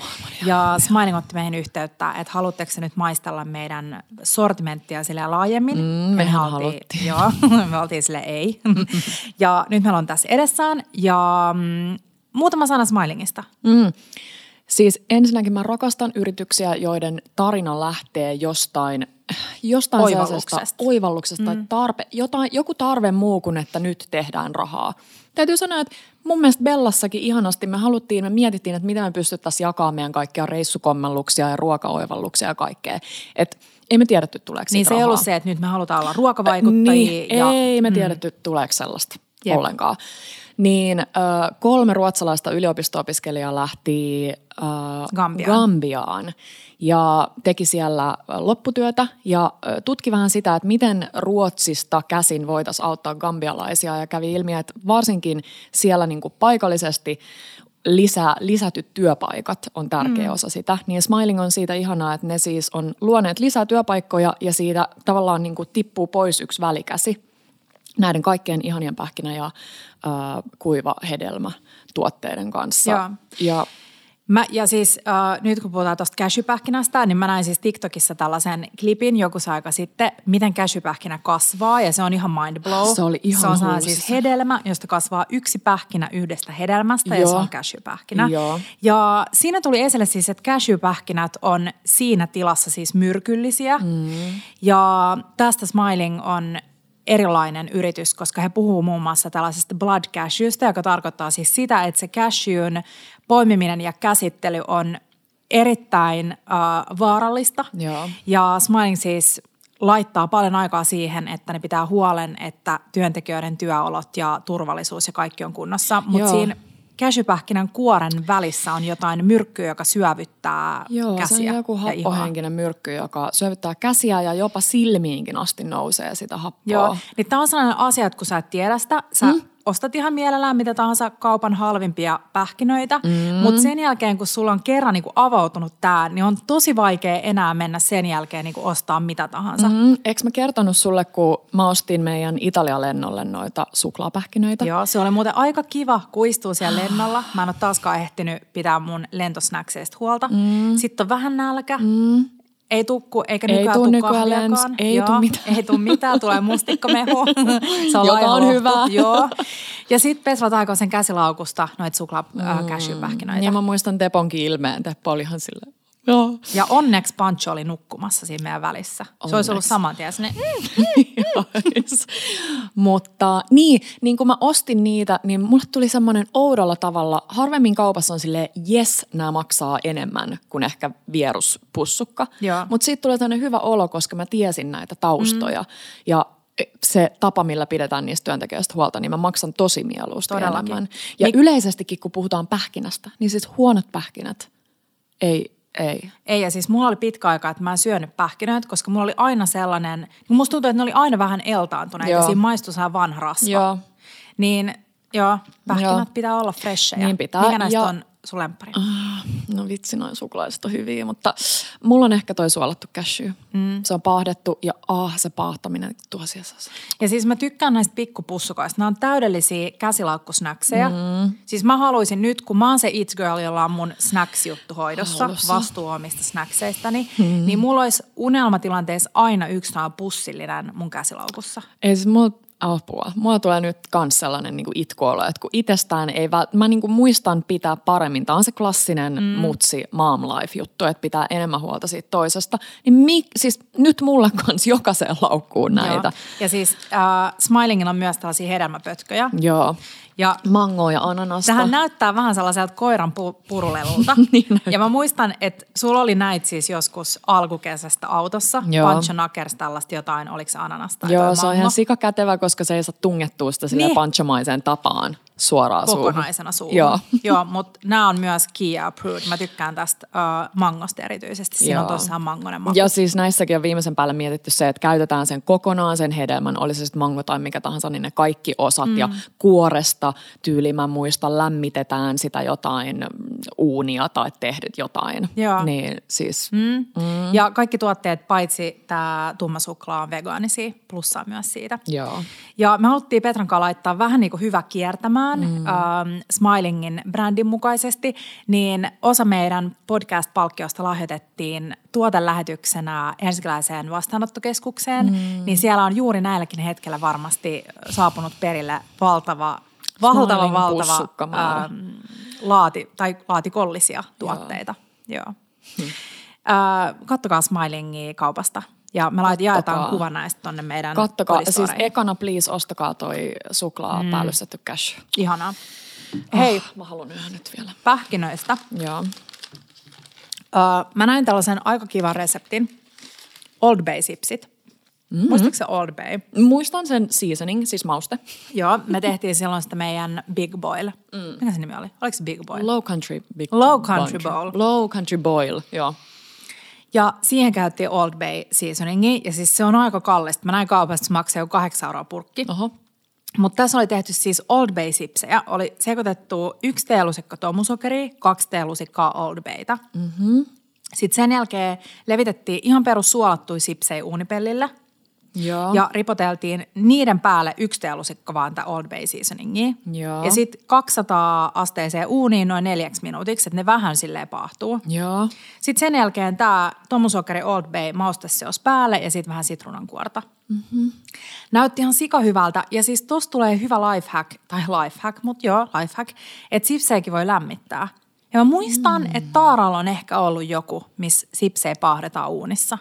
Ja Smiling otti meihin yhteyttä, että haluatteko nyt maistella meidän sortimenttia sille laajemmin. Mm, mehän oltiin- haluttiin. Joo, me oltiin sille ei. ja nyt meillä on tässä edessään ja mm, muutama sana Smilingista. Mm. Siis ensinnäkin mä rakastan yrityksiä, joiden tarina lähtee jostain, jostain Oivalluksesta. oivalluksesta mm. tai tarpe, jotain, joku tarve muu kuin, että nyt tehdään rahaa. Täytyy sanoa, että mun mielestä Bellassakin ihanasti me haluttiin, me mietittiin, että miten me pystyttäisiin jakamaan meidän kaikkia reissukommelluksia ja ruokaoivalluksia ja kaikkea. Et ei me tiedetty, tuleeko Niin se ei rahaa. ollut se, että nyt me halutaan olla ruokavaikuttajia. Niin, ja, ei me tiedetty, tuleeko sellaista. Jep. ollenkaan. Niin ö, kolme ruotsalaista yliopisto-opiskelijaa lähti ö, Gambiaan. Gambiaan ja teki siellä lopputyötä ja tutki vähän sitä, että miten Ruotsista käsin voitaisiin auttaa gambialaisia ja kävi ilmi, että varsinkin siellä niin kuin paikallisesti lisä, lisätyt työpaikat on tärkeä mm. osa sitä. Niin Smiling on siitä ihanaa, että ne siis on luoneet lisää työpaikkoja ja siitä tavallaan niin kuin tippuu pois yksi välikäsi näiden kaikkien ihanien pähkinä ja äh, kuiva hedelmä tuotteiden kanssa. Joo. Ja Mä, ja siis äh, nyt kun puhutaan tuosta cashypähkinästä, niin mä näin siis TikTokissa tällaisen klipin joku aika sitten, miten cashypähkinä kasvaa ja se on ihan mind blow. Se oli ihan Se on siis hedelmä, josta kasvaa yksi pähkinä yhdestä hedelmästä Joo. ja se on cashypähkinä. Joo. Ja siinä tuli esille siis, että cashypähkinät on siinä tilassa siis myrkyllisiä mm. ja tästä Smiling on erilainen yritys, koska he puhuu muun muassa tällaisesta blood cashewsta, joka tarkoittaa siis sitä, että se cashewn poimiminen ja käsittely on erittäin äh, vaarallista. Joo. Ja Smiling siis laittaa paljon aikaa siihen, että ne pitää huolen, että työntekijöiden työolot ja turvallisuus ja kaikki on kunnossa. Mutta siinä käsypähkinän kuoren välissä on jotain myrkkyä, joka syövyttää Joo, käsiä. se on joku happohenkinen myrkky, joka syövyttää käsiä ja jopa silmiinkin asti nousee sitä happoa. Joo, niin tämä on sellainen asia, että kun sä et tiedä sitä, sä mm ostat ihan mielellään mitä tahansa kaupan halvimpia pähkinöitä, mm. mutta sen jälkeen, kun sulla on kerran niin kuin avautunut tämä, niin on tosi vaikea enää mennä sen jälkeen niin kuin ostaa mitä tahansa. Mm. Eikö mä kertonut sulle, kun mä ostin meidän Italia-lennolle noita suklaapähkinöitä? Joo, se oli muuten aika kiva, kuistua siellä lennolla. Mä en ole taaskaan ehtinyt pitää mun lentosnäkseistä huolta. Mm. Sitten on vähän nälkä. Mm. Ei tukku, eikä nykyään tuu kahviakaan. Ei tuu mitään. Ei tuu mitään, tulee mustikkamehu. Se on Joka on hyvä. Joo. Ja sitten pesvat sen käsilaukusta noita suklaa mm. äh, Ja mä muistan Teponkin ilmeen. Teppo oli ihan silleen, Joo. Ja onneksi Pancho oli nukkumassa siinä meidän välissä. Onneksi. Se olisi ollut saman tien sinne. Mutta niin, niin kun mä ostin niitä, niin mulle tuli semmoinen oudolla tavalla. Harvemmin kaupassa on silleen, yes, nämä maksaa enemmän kuin ehkä vieruspussukka. Mutta siitä tulee tämmöinen hyvä olo, koska mä tiesin näitä taustoja. Mm. Ja se tapa, millä pidetään niistä työntekijöistä huolta, niin mä maksan tosi mieluusti Todellakin. enemmän. Ja Mik- yleisestikin, kun puhutaan pähkinästä, niin siis huonot pähkinät ei ei. Ei, ja siis mulla oli pitkä aika, että mä en syönyt pähkinöitä, koska mulla oli aina sellainen, niin musta tuntuu, että ne oli aina vähän eltaantuneita, ja siinä maistui sehän vanha rasva. Joo. Niin joo, pähkinät joo. pitää olla freshejä. Niin pitää. Mikä näistä ja... on sun lemppari? Ah, no vitsi, noin suklaiset on hyviä, mutta mulla on ehkä toi suolattu cashew. Mm. Se on paahdettu ja ah, se paahtaminen tuo Ja siis mä tykkään näistä pikkupussukaista. Nämä on täydellisiä käsilaukkusnäksejä. Mm. Siis mä haluaisin nyt, kun mä oon se Eat Girl, jolla on mun snacks-juttu hoidossa, Halussa. vastuu omista snackseistäni, mm. niin mulla olisi unelmatilanteessa aina yksi pussillinen mun käsilaukussa. Ei siis mulla apua. Mulla tulee nyt myös sellainen niin kuin itkuolo, että kun itsestään ei vält... Mä niin kuin muistan pitää paremmin. Tämä on se klassinen mm. mutsi mom life juttu, että pitää enemmän huolta siitä toisesta. Niin mi... siis nyt mulla kans jokaiseen laukkuun näitä. Joo. Ja siis äh, Smilingilla on myös tällaisia hedelmäpötköjä. Joo. Ja Mango ja ananasta. Tähän näyttää vähän sellaiselta koiran pu- purulelulta. niin ja mä muistan, että sulla oli näitä siis joskus alkukesästä autossa. Joo. Pancho Nakers tällaista jotain, oliko se ananasta? Joo, se on ihan sikakätevä, koska se ei saa tungettua sitä niin. panchomaiseen tapaan suoraan Kokonaisena suuhun. Joo. Joo, mutta nämä on myös Kia approved. Mä tykkään tästä uh, mangosta erityisesti. Siinä Joo. on tosiaan mangonen maku. Ja siis näissäkin on viimeisen päälle mietitty se, että käytetään sen kokonaan sen hedelmän, oli se sitten mango tai mikä tahansa, niin ne kaikki osat mm. ja kuoresta tyyli mä muistan lämmitetään sitä jotain uunia tai tehdyt jotain. Joo. Niin siis. Mm. Mm. Ja kaikki tuotteet paitsi tämä tumma suklaa on vegaanisia, plussaa myös siitä. Joo. Ja me haluttiin Petran kanssa laittaa vähän niin kuin hyvä kiertämään mm. ähm, Smilingin brändin mukaisesti, niin osa meidän podcast-palkkiosta lahjoitettiin tuotelähetyksenä ensikäläiseen vastaanottokeskukseen, mm. niin siellä on juuri näilläkin hetkellä varmasti saapunut perille valtava, valtava, valtava ähm, laati, tai laatikollisia tuotteita. Joo. Joo. Hmm. Äh, kattokaa Smilingia kaupasta ja me lait, jaetaan kuva näistä tonne meidän Kattokaa. Siis ekana please ostakaa toi suklaa mm. päällystetty cash. Ihanaa. Hei. Oh, mä haluan yhden nyt vielä. Pähkinöistä. Joo. Uh, mä näin tällaisen aika kivan reseptin. Old Bay sipsit. Mm-hmm. Muistatko se Old Bay? Muistan sen seasoning, siis mauste. Joo, me tehtiin silloin sitä meidän Big Boil. Mm. Mikä se nimi oli? Oliko se Big Boil? Low Country Big Low Country Boil. Low Country Boil, joo. Ja siihen käytiin Old Bay seasoningi, ja siis se on aika kallista. Mä näin kaupasta, se maksaa jo 8 euroa purkki. Oho. Mutta tässä oli tehty siis Old Bay sipsejä. Oli sekoitettu yksi teelusikka tomusokeria, kaksi teelusikkaa Old Bayta. Mm-hmm. Sitten sen jälkeen levitettiin ihan perus suolattui sipsejä uunipellille. Joo. Ja ripoteltiin niiden päälle yksi teelusikka vaan tätä Old Bay seasoningia. Joo. Ja sitten 200 asteeseen uuniin noin neljäksi minuutiksi, että ne vähän silleen paahtuu. Joo. Sitten sen jälkeen tämä tomusokeri Old Bay mausteseos päälle ja sitten vähän sitruunankuorta. Mm-hmm. Näytti ihan sika hyvältä. Ja siis tosta tulee hyvä lifehack, tai lifehack, mutta joo, lifehack, että sipsejäkin voi lämmittää. Ja mä muistan, mm. että Taaralla on ehkä ollut joku, missä sipsejä paahdetaan uunissa.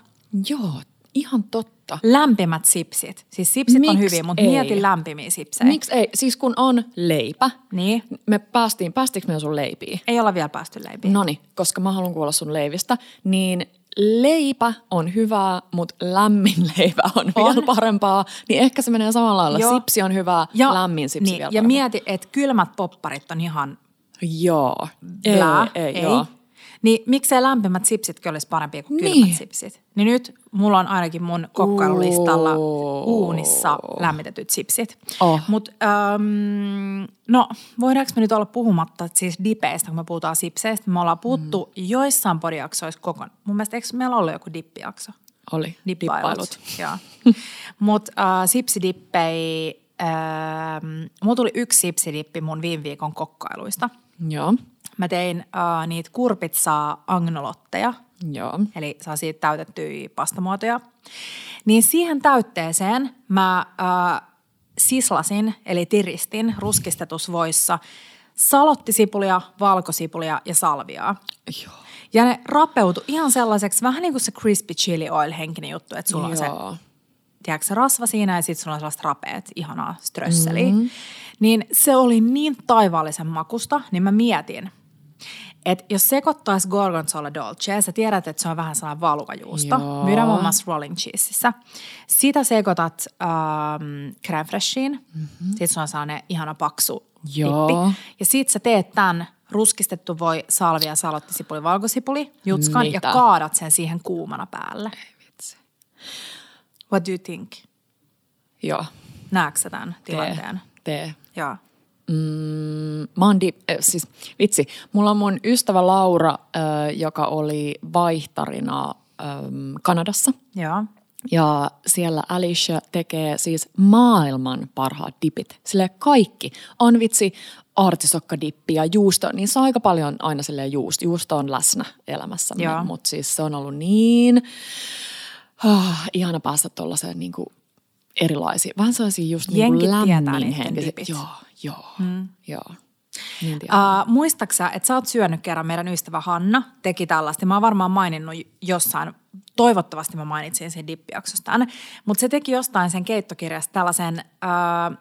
Joo, ihan totta. Lämpimät sipsit. Siis sipsit Miks on hyviä, mutta ei? mieti lämpimiä sipsejä. Miksi ei? Siis kun on leipä, Niin. me päästiin, päästikö me sun leipiin? Ei olla vielä päästy leipiin. Noni, koska mä haluan kuulla sun leivistä, niin leipä on hyvää, mutta lämmin leipä on, on. vielä parempaa. Niin ehkä se menee samalla lailla. Joo. Sipsi on hyvää, ja, lämmin sipsi niin, vielä Ja parempaa. mieti, että kylmät popparit on ihan Joo. Ei, blää. ei, joo. Niin miksei lämpimät sipsitkin olisi parempia kuin kylmät Niin. sipsit? Niin nyt mulla on ainakin mun kokkailulistalla uunissa lämmitetyt sipsit. Oh. Mutta ähm, no voidaanko me nyt olla puhumatta siis dipeistä, kun me puhutaan sipseistä? Me ollaan puhuttu mm. joissain podijaksoissa kokon. Mun mielestä eikö meillä ollut joku dippijakso? Oli Dippailut. Mutta äh, sipsidippei, äh, mulla tuli yksi sipsidippi mun viime viikon kokkailuista. Joo, Mä tein äh, niitä kurpitsaa agnolotteja, joo. eli saa siitä täytettyjä pastamuotoja. Niin siihen täytteeseen mä äh, sislasin, eli tiristin ruskistetusvoissa salottisipulia, valkosipulia ja salviaa. Joo. Ja ne rapeutu ihan sellaiseksi, vähän niin kuin se crispy chili oil henkinen juttu, että sulla on se Joo. tiedätkö, se rasva siinä ja sitten sulla on sellaiset rapeat, ihanaa strösseliä. Mm-hmm. Niin se oli niin taivaallisen makusta, niin mä mietin, että jos sekoittaisi gorgonzola dolce, sä tiedät, että se on vähän sellainen valuajuusto. Joo. Myydään muun muassa rolling cheeseissä. Sitä sekoitat ähm, crème fraîchiin. Mm-hmm. Sitten sulla on sellainen ihana paksu Joo. Ja sit sä teet tämän ruskistettu voi salvia, salottisipuli, valkosipuli, jutskan Mitä? ja kaadat sen siihen kuumana päälle. Vitsi. What do you think? Joo. Näetkö sä tämän Tee. tilanteen? Tee. Joo. Mm, mä oon di- äh, siis vitsi, mulla on mun ystävä Laura, äh, joka oli vaihtarina ähm, Kanadassa. Joo. Ja siellä Alicia tekee siis maailman parhaat dipit. Sille kaikki. On vitsi artisokkadippi ja juusto, niin se on aika paljon aina silleen juusto. Juusto on läsnä elämässämme, Joo. mutta siis se on ollut niin ah, ihana päästä tuollaiseen niin kuin erilaisiin. Vähän sellaisia just niin Jengi kuin tietää niiden lämminhenkisiä. Joo, joo, mm. joo. Niin. Uh, muistaaksä, että sä oot syönyt kerran, meidän ystävä Hanna teki tällaista. Mä oon varmaan maininnut jossain, toivottavasti mä mainitsin sen dippijaksostaan, mutta se teki jostain sen keittokirjasta tällaisen uh,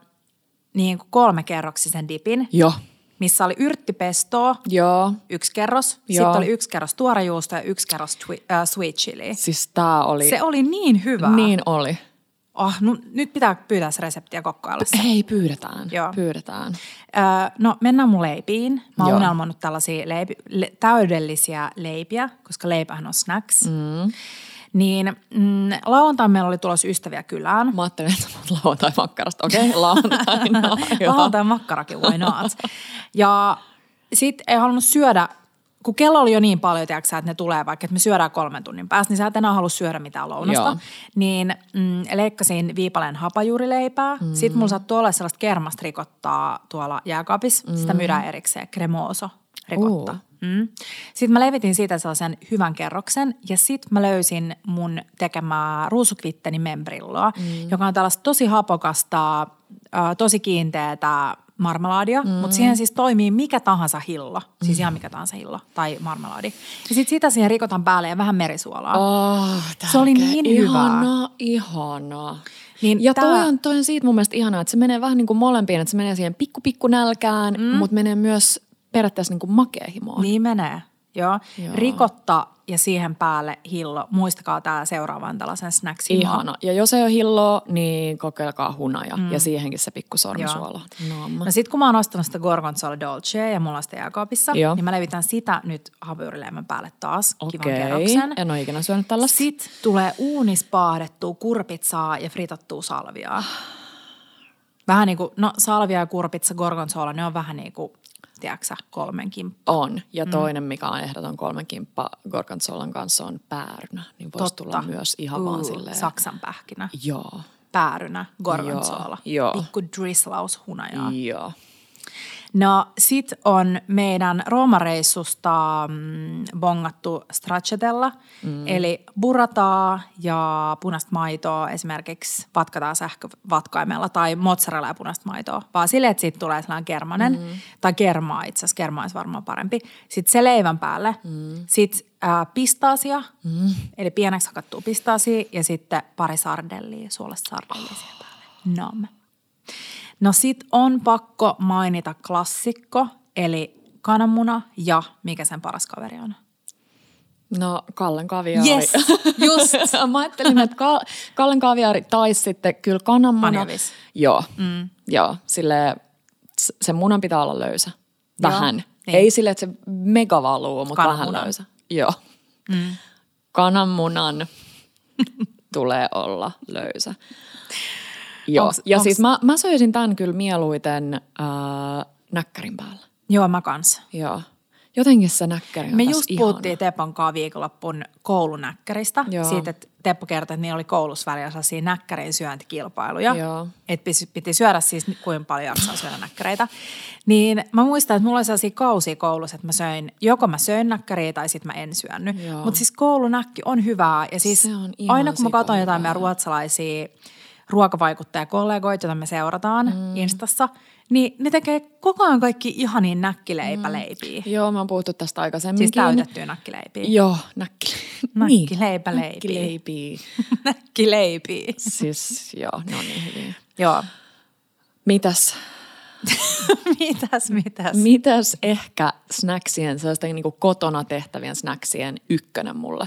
niin kuin kolmekerroksisen dipin, Joo, missä oli yrttipestoa, joo. yksi kerros, Joo. sitten oli yksi kerros tuorejuusto ja yksi kerros twi- uh, sweet chili. Siis tää oli, Se oli niin hyvä. niin oli. Oh, no, nyt pitää pyytää se reseptiä kokkaillessa. Hei, pyydetään, Joo. pyydetään. Öö, no mennään mun leipiin. Mä oon Joo. unelmoinut tällaisia leipi, le, täydellisiä leipiä, koska leipähän on snacks. Mm. Niin mm, lauantaina meillä oli tulossa ystäviä kylään. Mä ajattelin, että sanot lauantai-makkarasta. Okei, okay, lauantaina. joo. Lauantain makkarakin, why not? ja sit ei halunnut syödä, kun kello oli jo niin paljon, tiedätkö, sä, että ne tulee vaikka, että me syödään kolmen tunnin päästä, niin sä et enää halua syödä mitään lounasta. Joo. Niin mm, leikkasin viipaleen hapajuurileipää. Mm. Sitten mulla sattui olla sellaista kermasta rikottaa tuolla jääkaapissa. Mm. Sitä myydään erikseen, cremoso rikotta. Uu. Mm. Sitten mä levitin siitä sellaisen hyvän kerroksen ja sitten mä löysin mun tekemää ruusukvitteni membrilloa, mm. joka on tällaista tosi hapokasta, äh, tosi kiinteätä marmelaadia, mm. mutta siihen siis toimii mikä tahansa hillo, siis ihan mikä tahansa hillo tai marmelaadi. Ja sitten sitä siihen rikotaan päälle ja vähän merisuolaa. Oh, Se oli niin hyvää. ihanaa, Ihanaa. Niin ja tää- toi, on, toi on siitä mun mielestä ihanaa, että se menee vähän niin kuin molempiin, että se menee siihen pikku pikku nälkään, mm. mutta menee myös periaatteessa niin kuin makeahimoon. Niin menee. Joo. Joo. Rikotta ja siihen päälle hillo. Muistakaa tämä seuraavan tällaisen snacksin. Ihana. Ja jos ei ole hilloa, niin kokeilkaa hunaja. Mm. Ja siihenkin se pikku sormisuola. Naama. No sit kun mä oon ostanut sitä Gorgonzola Dolce ja mulla on sitä jääkaapissa, Joo. niin mä levitän sitä nyt havuurileivän päälle taas kivan Okei. kerroksen. En ole ikinä syönyt tällaista. Sitten tulee uunispahdettua kurpitsaa ja fritattua salviaa. Vähän niin kuin, no salvia ja kurpitsa, gorgonzola, ne on vähän niin kuin, tiedätkö kolmen kimppa. On. Ja toinen, mikä on ehdoton kolmen kimppa gorgonzolan kanssa on päärynä. Niin voisi tulla myös ihan vaan Uu, silleen. Saksan pähkinä, Joo. päärynä, gorgonzola, Joo, joo. pikku drislaus hunajaa. Joo. No sit on meidän Roomareissusta mm, bongattu stracciatella, mm. eli burrataa ja punaista maitoa esimerkiksi vatkataan sähkövatkaimella tai mozzarella ja punaista maitoa, vaan silleen, että siitä tulee sellainen kermanen, mm. tai kermaa itse asiassa, kermaa olisi varmaan parempi. Sitten se leivän päälle, mm. sitten äh, pistaasia, mm. eli pieneksi hakattua pistaasia ja sitten pari sardellia, suolasta sardellia oh. siihen päälle. Nom. No sit on pakko mainita klassikko, eli kananmuna ja mikä sen paras kaveri on. No Kallen kaviaari. Yes, just. Mä ajattelin, että Ka- Kallen kaviaari tai sitten kyllä kananmuna. Panjavis. Joo, mm. joo. Sille sen munan pitää olla löysä. Vähän. niin. Ei sille, että se mega valuu, mutta vähän Kananmunan. löysä. Joo. Mm. Kananmunan tulee olla löysä. Joo, Onks- ja onks- siis mä, mä söisin tämän kyllä mieluiten äh, näkkärin päällä. Joo, mä kans. Joo. Jotenkin se näkkäri on Me just ihana. puhuttiin Tepon kanssa viikonloppun koulunäkkäristä. Joo. Siitä, että Teppo kertoi, että niillä oli koulussa välillä sellaisia näkkärin syöntikilpailuja. Että piti- syödä siis kuinka paljon jaksaa syödä näkkäreitä. Niin mä muistan, että mulla oli sellaisia kausia koulussa, että mä söin, joko mä söin näkkäriä tai sitten mä en syönyt. Mutta siis koulunäkki on hyvää. Ja siis aina kun mä katson jotain meidän ruotsalaisia ruokavaikuttajakollegoita, joita me seurataan mm. Instassa, niin ne tekee koko ajan kaikki ihania näkkileipäleipiä. Mm. Joo, mä oon puhuttu tästä aikaisemminkin. Siis täytettyä näkkileipiä. Joo, näkki. Näkkileipäleipiä. Näkkileipiä. Näkkileipiä. Siis joo, ne on niin hyviä. Joo. Mitäs, mitäs, mitäs? mitäs ehkä snacksien, sellaisten niin kotona tehtävien snacksien ykkönen mulle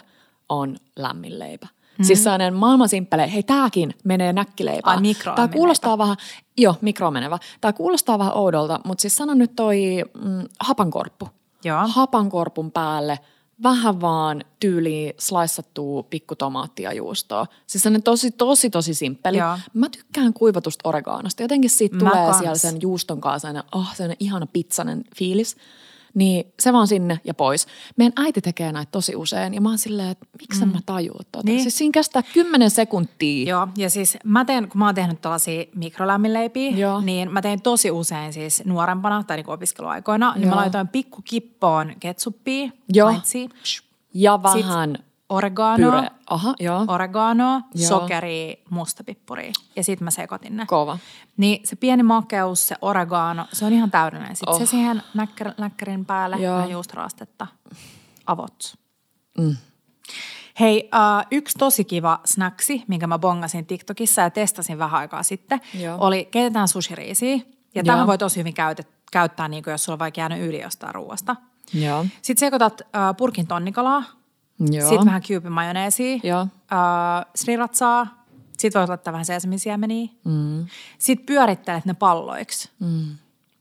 on lämmin leipä. Mm. Siis sellainen maailman simppele, hei tääkin menee näkkileipään. Ai, mikro Tää lämmin kuulostaa vähän, joo, mikro menevä. Tää kuulostaa vähän oudolta, mutta siis sano nyt toi mm, hapankorppu. Joo. Hapankorpun päälle vähän vaan tyyliin sliceattua pikkutomaattia juustoa. Siis sellainen tosi, tosi, tosi simppeli. Joo. Mä tykkään kuivatusta oregaanosta. Jotenkin siitä Mä tulee kans. siellä sen juuston kanssa sellainen, oh, ihana pizzanen fiilis. Niin se vaan sinne ja pois. Meidän äiti tekee näitä tosi usein ja mä oon silleen, että miksi mm. mä tajuu tota. Niin. Siis siinä kestää kymmenen sekuntia. Joo, ja siis mä teen, kun mä oon tehnyt tällaisia mikrolämminleipiä, Joo. niin mä tein tosi usein siis nuorempana tai niin opiskeluaikoina, niin Joo. mä laitoin pikku kippoon ketsuppia, Joo. maitsia, Ja vähän oreganoa, pyre. Aha, joo. oreganoa, Joo. sokeria, mustapippuria ja sitten mä sekoitin ne. Kova. Niin se pieni makeus, se oregano, se on ihan täydellinen. Sitten oh. Se siihen näkkär, näkkärin päälle, vähän juustoraastetta, avot. Mm. Hei, uh, yksi tosi kiva snaksi, minkä mä bongasin TikTokissa ja testasin vähän aikaa sitten, Joo. oli keitetään sushiriisiä. Ja tähän voi tosi hyvin käytet, käyttää, niin kuin jos sulla on vaikka jäänyt yli jostain ruoasta. Joo. Sitten sekoitat uh, purkin tonnikalaa. Sitten vähän kyypimajoneesia, Joo. uh, sriratsaa, sitten voit laittaa vähän sesamisiemeniä. Mm. Sitten pyörittelet ne palloiksi. Mm.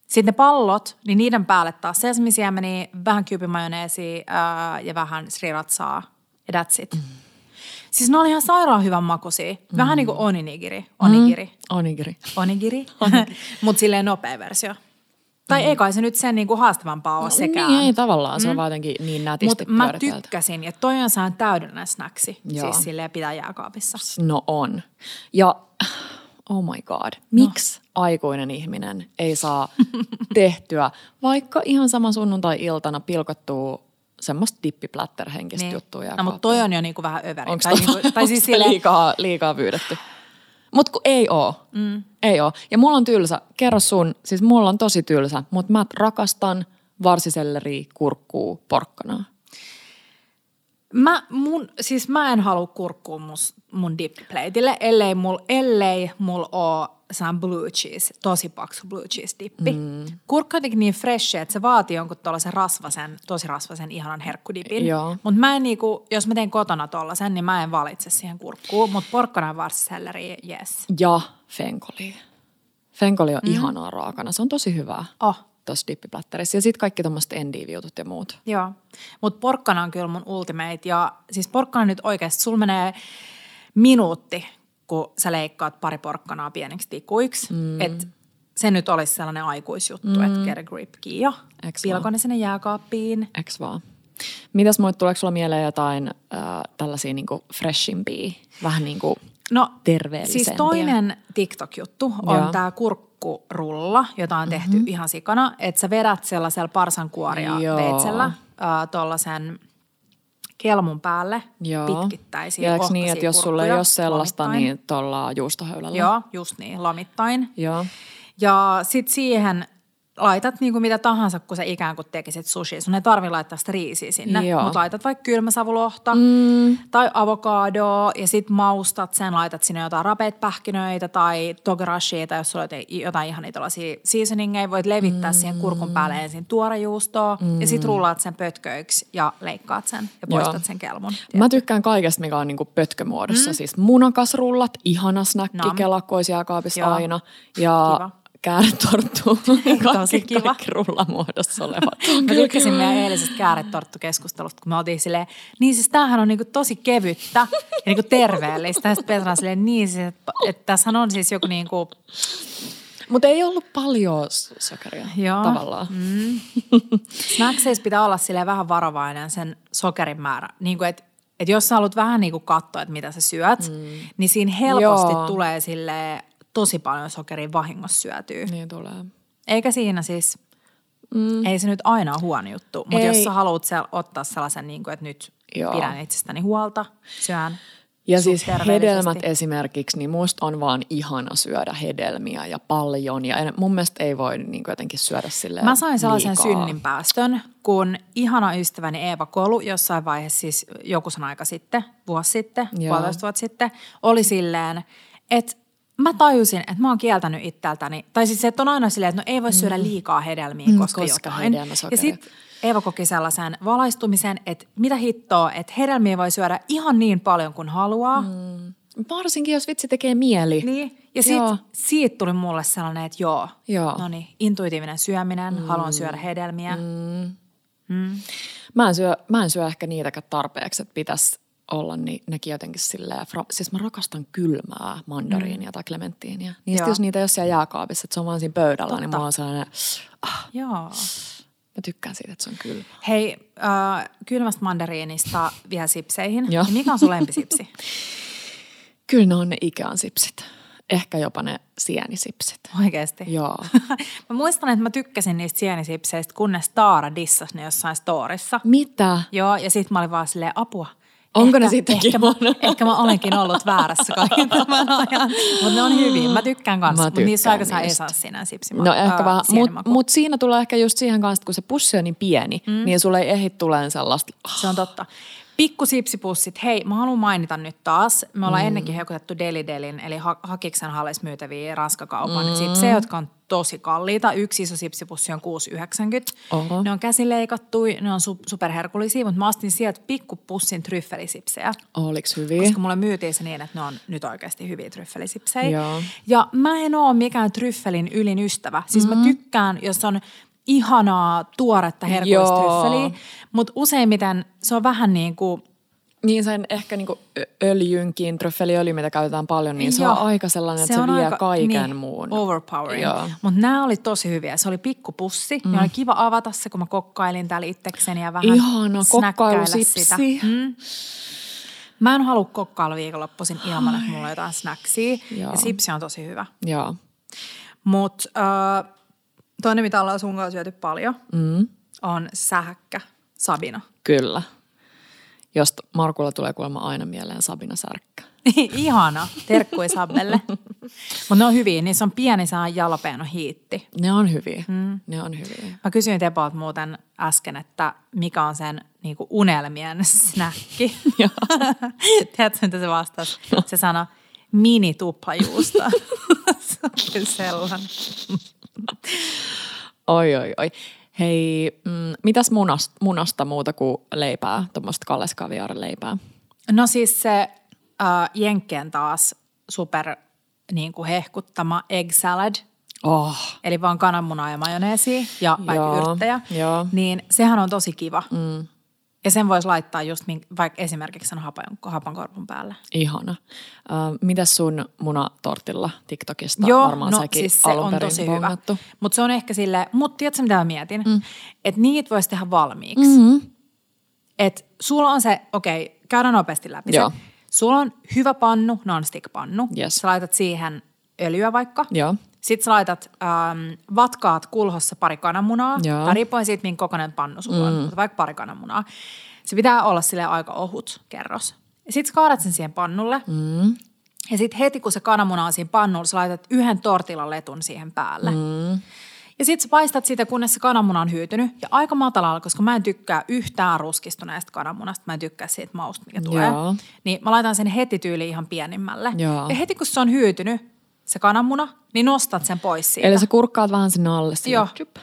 Sitten ne pallot, niin niiden päälle taas sesamisiemeniä, vähän kyypimajoneesia ää, ja vähän sriratsaa ja that's it. Mm. Siis ne oli ihan sairaan hyvän makuisia. Vähän niin kuin oninigiri. Onigiri. Mm. Onigiri. Onigiri. Mutta silleen nopea versio. Tai ei kai se nyt sen niin kuin haastavampaa ole sekään. Niin ei tavallaan, se on vaan jotenkin niin nätisti Mutta mä tykkäsin, ja toi on sehän täydellinen snaksi. Joo. Siis silleen pitää jääkaapissa. No on. Ja oh my god, miksi no. aikuinen ihminen ei saa tehtyä vaikka ihan sama sunnuntai-iltana pilkottua semmoista dippiplätter-henkistä niin. juttua No, mutta toi on jo niinku vähän överi. Onko Tai, niinku, tai siis liikaa, liikaa pyydetty? Mutta kun ei oo. Mm. Ei oo. Ja mulla on tylsä. Kerro sun. Siis mulla on tosi tylsä, mutta mä rakastan varsiselleriä, kurkkuu, porkkanaa. Mä, mun, siis mä en halua kurkkua mus, mun dipplateille, ellei mul, ellei mul oo saan blue cheese, tosi paksu blue cheese dippi. Mm. Kurkka on jotenkin niin fresh, että se vaatii jonkun tuollaisen rasvasen, tosi rasvasen ihanan herkkudipin. Mutta mä en niinku, jos mä teen kotona tollasen, niin mä en valitse siihen kurkkuun. Mutta porkkana varsiselleri, yes. Ja fenkoli. Fenkoli on mm. ihanaa raakana, se on tosi hyvää. Oh tuossa dippiplättärissä. Ja sitten kaikki tuommoiset endiiviutut ja muut. Joo, mutta porkkana on kyllä mun ultimate. Ja siis porkkana nyt oikeasti, sulla menee minuutti, kun sä leikkaat pari porkkanaa pieniksi tikuiksi. Mm. Et se nyt olisi sellainen aikuisjuttu, mm. että get a grip kiia. Pilko ne sinne jääkaappiin. Eks vaan. Mitäs muut, tuleeko sulla mieleen jotain äh, tällaisia niinku freshimpia, vähän niin kuin no, terveellisempiä? Siis toinen TikTok-juttu on tämä kurkkurulla, jota on tehty mm-hmm. ihan sikana. Että sä vedät sellaisella parsankuoria veitsellä äh, tuollaisen kelmun päälle Joo. pitkittäisiin Ja niin, että jos sulla ei ole sellaista, lomittain. niin tuolla juustohöylällä? Joo, just niin, lomittain. Joo. Ja sitten siihen laitat niin kuin mitä tahansa, kun sä ikään kuin tekisit sushi. Sun ei tarvi laittaa sitä riisiä sinne, mutta laitat vaikka kylmäsavulohta mm. tai avokadoa ja sit maustat sen, laitat sinne jotain rapeita pähkinöitä tai togarashia tai jos sulla on jotain ihan niitä seasoningeja, voit levittää mm. siihen kurkun päälle ensin tuorejuustoa mm. ja sit rullaat sen pötköiksi ja leikkaat sen ja poistat Joo. sen kelmun. Tiedät. Mä tykkään kaikesta, mikä on niinku pötkömuodossa. Mm. Siis munakasrullat, ihana snäkki, no. kelakkois aina. Ja Kiva kääretorttu. Tosi kiva. rullamuodossa oleva. Mä tykkäsin meidän eilisestä kääretorttukeskustelusta, kun me oltiin silleen, niin siis tämähän on niinku tosi kevyttä ja niinku terveellistä. Sitten Petra silleen, niin siis, että, että tässä on siis joku niinku... Mutta ei ollut paljon sokeria Joo. tavallaan. Mm. Snackseissa pitää olla sille vähän varovainen sen sokerin määrä. Niin kuin, että et jos sä haluat vähän niin kuin katsoa, että mitä sä syöt, mm. niin siinä helposti Joo. tulee sille tosi paljon sokeria vahingossa syötyy. Niin tulee. Eikä siinä siis, mm. ei se nyt aina ole huono juttu, mutta jos sä haluat se, ottaa sellaisen, niin kuin, että nyt Joo. pidän itsestäni huolta, syön ja siis hedelmät esimerkiksi, niin musta on vaan ihana syödä hedelmiä ja paljon. Ja mun mielestä ei voi niin jotenkin syödä sille Mä sain sellaisen liikaa. synninpäästön, kun ihana ystäväni Eeva Kolu jossain vaiheessa, siis joku sen aika sitten, vuosi sitten, puolitoista vuotta sitten, oli silleen, että mä tajusin, että mä oon kieltänyt itseltäni. Tai siis että on aina silleen, että no ei voi syödä mm. liikaa hedelmiä, mm, koska, koska jotain. Ja sitten Eeva koki sellaisen valaistumisen, että mitä hittoa, että hedelmiä voi syödä ihan niin paljon kuin haluaa. Mm. Varsinkin, jos vitsi tekee mieli. Niin. Ja sit, siitä tuli mulle sellainen, että joo, joo. no niin, intuitiivinen syöminen, mm. haluan syödä hedelmiä. Mm. Mm. Mä, en syö, mä en syö ehkä niitäkään tarpeeksi, että pitäisi olla, niin nekin jotenkin silleen, siis mä rakastan kylmää mandariinia mm. tai klementtiinia. Niin jos niitä ei ole siellä jääkaapissa, että se on vaan siinä pöydällä, Totta. niin mulla on sellainen, ah, Joo. Mä tykkään siitä, että se on kylmä. Hei, äh, kylmästä mandariinista vielä sipseihin. Joo. Niin mikä on sun lempisipsi? Kyllä ne on ne Ikean sipsit. Ehkä jopa ne sienisipsit. Oikeasti? Joo. mä muistan, että mä tykkäsin niistä sienisipseistä, kunnes Taara dissasi ne jossain storissa. Mitä? Joo, ja sitten mä olin vaan silleen, apua, Onko ehkä, ne sittenkin ehkä, ehkä mä olenkin ollut väärässä kaiken tämän ajan. Mutta ne on hyviä. Mä tykkään kanssa. Mutta niissä aika saa esanssina sipsi. No ehkä vähän. Mutta mut siinä tulee ehkä just siihen kanssa, että kun se pussi on niin pieni, mm. niin sulle ei ehdi tulee sellaista. Se on totta. Pikkusipsipussit. Hei, mä haluan mainita nyt taas. Me ollaan mm. ennenkin hekutettu Deli Delin, eli Hakiksen halles myytäviä ranskakaupan mm. sipsejä, jotka on tosi kalliita. Yksi iso sipsipussi on 6,90. Ne on käsileikattu, ne on su- superherkullisia, mutta mä ostin sieltä pikkupussin tryffelisipsejä. Oliko hyviä? Koska mulle myytiin se niin, että ne on nyt oikeasti hyviä tryffelisipsejä. Joo. Ja mä en oo mikään tryffelin ylin ystävä. Siis mm-hmm. mä tykkään, jos on ihanaa tuoretta herkullistryffeliä, mutta useimmiten se on vähän niin kuin niin sen ehkä niinku öljynkin, tröffeliöljy, mitä käytetään paljon, niin se Joo, on aika sellainen, se että se, vie aika, kaiken niin, muun. Overpowering. Mutta nämä oli tosi hyviä. Se oli pikkupussi. Mm. Ja oli kiva avata se, kun mä kokkailin täällä itsekseni ja vähän Ihana, kokkailusipsi. sitä. Mm. Mä en halua kokkailla viikonloppuisin ilman, että mulla on jotain snacksia. Ja sipsi on tosi hyvä. Joo. Mutta äh, toinen, mitä ollaan sun kanssa syöty paljon, mm. on sähäkkä Sabina. Kyllä. josta Markulla tulee kuulemma aina mieleen Sabina Särkkä. Ihana, terkkui Sabelle. Mutta ne on hyviä, niissä on pieni saa jalapeno hiitti. Ne on hyviä, mm. ne on hyviä. Mä kysyin Tepolta muuten äsken, että mikä on sen niinku unelmien snäkki. Tiedätkö, mitä se vastasi? Se sanoi, mini tuplajuusta. se on kyllä sellainen. oi, oi, oi. Hei, mm, mitäs munasta, munasta muuta kuin leipää, tuommoista kalleskaviaarileipää? No siis se äh, Jenkkien taas super niin kuin hehkuttama egg salad. Oh. Eli vaan kananmunaa ja majoneesia ja vaikka yrttejä. Joo. Niin sehän on tosi kiva. Mm. Ja sen voisi laittaa just vaikka esimerkiksi sen hapan, hapankorpun päälle. Ihana. Uh, mitäs sun munatortilla TikTokista? Joo, Varmaan no säkin siis se on tosi bongattu. hyvä. Mutta se on ehkä sille, mutta tiedätkö mitä mä mietin? Mm. Että niitä voisi tehdä valmiiksi. Mm-hmm. Että sulla on se, okei, okay, käydään nopeasti läpi Joo. se. Sulla on hyvä pannu, non-stick-pannu. Yes. Sä laitat siihen öljyä vaikka. Joo. Sitten sä laitat ähm, vatkaat kulhossa pari kananmunaa. Joo. Tai riippuen siitä, minkä kokoinen pannu sulla on, mutta vaikka pari kananmunaa. Se pitää olla sille aika ohut kerros. Sitten kaadat sen siihen pannulle. Mm. Ja sitten heti, kun se kananmuna on siinä pannulla, sä laitat yhden tortilan letun siihen päälle. Mm. Ja sitten sä paistat sitä, kunnes se kananmuna on hyytynyt. Ja aika matalalla, koska mä en tykkää yhtään ruskistuneesta kananmunasta. Mä en tykkää siitä mausta, mikä tulee. Joo. Niin mä laitan sen heti tyyliin ihan pienimmälle. Joo. Ja heti, kun se on hyytynyt, se kananmuna, niin nostat sen pois siitä. Eli sä kurkkaat vähän sinne alle. Sille, Joo. Tjup.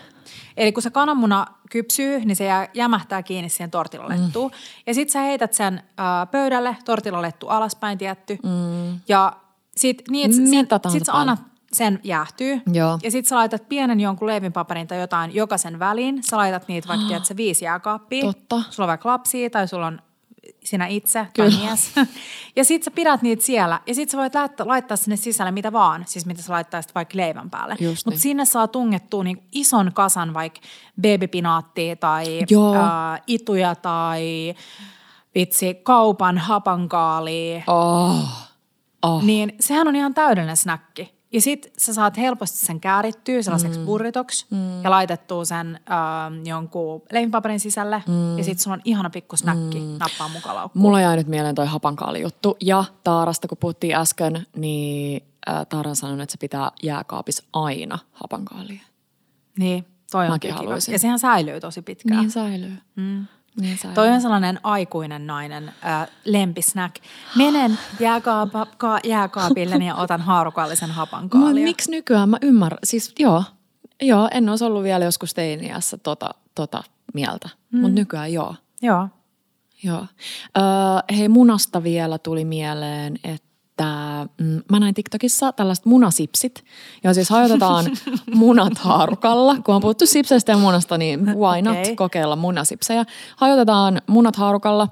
Eli kun se kananmuna kypsyy, niin se jää, jämähtää kiinni siihen tortilalettuun. Mm. Ja sit sä heität sen äh, pöydälle, tortilalettu alaspäin tietty. Mm. Ja sit, niin, et, sen, sit sä annat sen jäähtyy. Joo. Ja sit sä laitat pienen jonkun leivinpaperin tai jotain jokaisen väliin. Sä laitat niitä vaikka, tiedät, sä viisi jääkaappia. Totta. Sulla on vaikka lapsia tai sulla on sinä itse Kyllä. tai mies. ja sit sä pidät niitä siellä. Ja sit sä voit laittaa, laittaa sinne sisälle mitä vaan. Siis mitä sä laittaisit vaikka leivän päälle. Just Mutta niin. sinne saa tungettua niin ison kasan vaikka babypinaattia tai Joo. Ää, ituja tai vitsi kaupan hapankaalia. Oh. Oh. Niin sehän on ihan täydellinen snäkki. Ja sit sä saat helposti sen käärittyä sellaiseksi mm. burritoksi mm. ja laitettua sen ähm, jonkun leivinpaperin sisälle. Mm. Ja sit sulla on ihana pikku snäkki mm. nappaa mukaan laukkuun. Mulla jäi nyt mieleen toi hapankaali-juttu. Ja Taarasta, kun puhuttiin äsken, niin äh, Taara on sanonut, että se pitää jääkaapissa aina hapankaalia. Niin, toi on Mäkin haluaisin. Ja sehän säilyy tosi pitkään. Niin säilyy. Mm. Niin. Toi on sellainen aikuinen nainen äh, lempisnack. Menen jääkaapa, ka, jääkaapille ja otan haarukallisen Mut hapankaalia. miksi nykyään mä ymmärrän, siis joo, joo en olisi ollut vielä joskus teiniässä tota, tota mieltä, mm. mutta nykyään joo. Joo. Joo. Öö, hei, munasta vielä tuli mieleen, että mm, mä näin TikTokissa tällaiset munasipsit. Ja siis hajotetaan munat haarukalla. Kun on puhuttu sipseistä ja munasta, niin why not Okei. kokeilla munasipsejä. Hajotetaan munat haarukalla.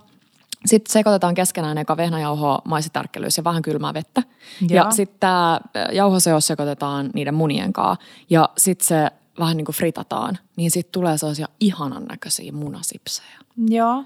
Sitten sekoitetaan keskenään eka vehnäjauhoa, maisitärkkelyys ja vähän kylmää vettä. Ja Joo. sitten tämä jauhoseos sekoitetaan niiden munien kanssa. Ja sitten se vähän niin kuin fritataan. Niin sitten tulee sellaisia ihanan näköisiä munasipsejä. Joo.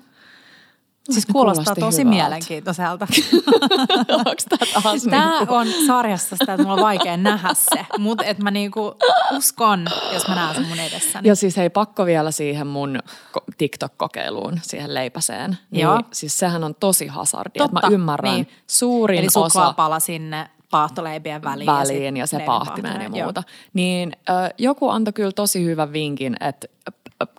Siis kuulostaa kuulosti tosi hyvältä. mielenkiintoiselta. Onko tämä taas Tämä niinku- on sarjasta sitä, että mulla on vaikea nähdä se. Mutta että mä niinku uskon, jos mä näen sen mun edessäni. Ja siis hei, pakko vielä siihen mun ko- TikTok-kokeiluun, siihen leipäseen. Niin, Joo. Siis sehän on tosi hazardi, että Totta, mä ymmärrän. niin. Suurin Eli osa suklaapala sinne paahtoleipien väliin. väliin ja, sit se paahtimeen ja muuta. Niin ö, joku antoi kyllä tosi hyvän vinkin, että